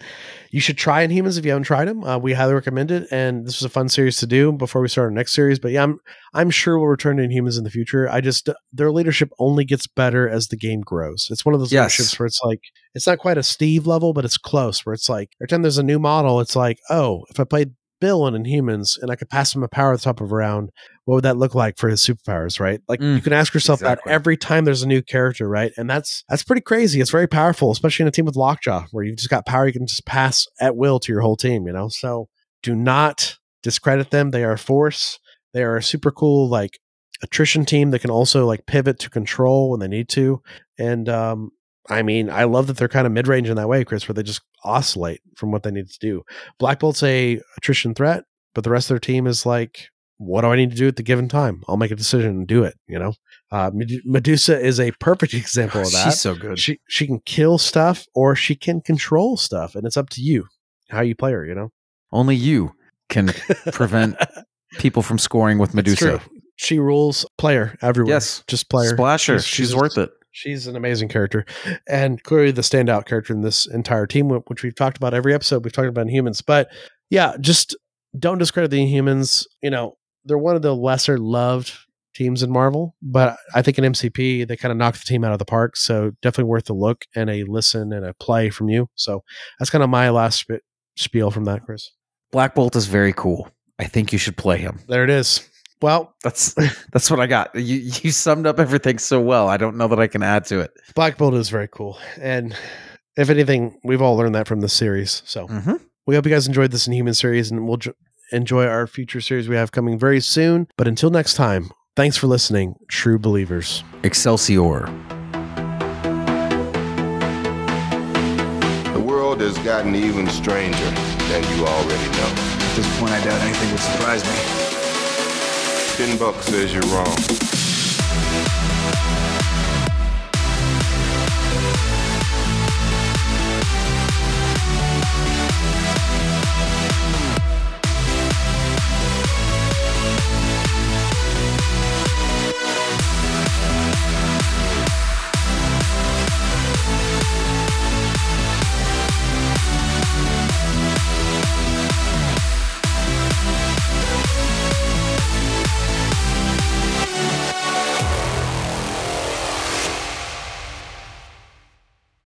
You should try Inhumans if you haven't tried them. Uh, we highly recommend it, and this was a fun series to do before we start our next series. But yeah, I'm I'm sure we'll return to Inhumans in the future. I just their leadership only gets better as the game grows. It's one of those Yes. leaderships where it's like it's not quite a Steve level, but it's close. Where it's like every time there's a new model, it's like oh, if I played Bill and Inhumans and I could pass him a power at the top of a round, what would that look like for his superpowers? Right? Like Mm, you can ask yourself exactly. that every time there's a new character, right? And that's that's pretty crazy. It's very powerful, especially in a team with Lockjaw, where you've just got power you can just pass at will to your whole team. You know, so do not discredit them. They are a force. They are a super cool like attrition team that can also like pivot to control when they need to. And um, I mean, I love that they're kind of mid range in that way, Chris, where they just oscillate from what they need to do. Black Bolt's a attrition threat, but the rest of their team is like, what do I need to do at the given time? I'll make a decision and do it. You know, uh, Medusa is a perfect example of that. She's so good. She she can kill stuff or she can control stuff, and it's up to you how you play her. You know, Only you can prevent people from scoring with Medusa. She rules player everywhere. Yes. just player. Splasher. She's, worth it. She's an amazing character, and clearly the standout character in this entire team, which we've talked about every episode. We've talked about humans, but yeah, just don't discredit the humans. You know, they're one of the lesser loved teams in Marvel, but I think in MCP they kind of knocked the team out of the park. So definitely worth a look and a listen and a play from you. So that's kind of my last sp- spiel from that, Chris. Black Bolt is very cool. I think you should play him. There it is. Well, That's that's what I got. You you summed up everything so well. I don't know that I can add to it. Black Bolt is very cool, and if anything, we've all learned that from the series. So. Mm-hmm. We hope you guys enjoyed this Inhuman series and we'll j- enjoy our future series we have coming very soon. But until next time, thanks for listening, true believers. Excelsior. The world has gotten even stranger than you already know. At this point, I doubt anything would surprise me. Ten bucks says you're wrong.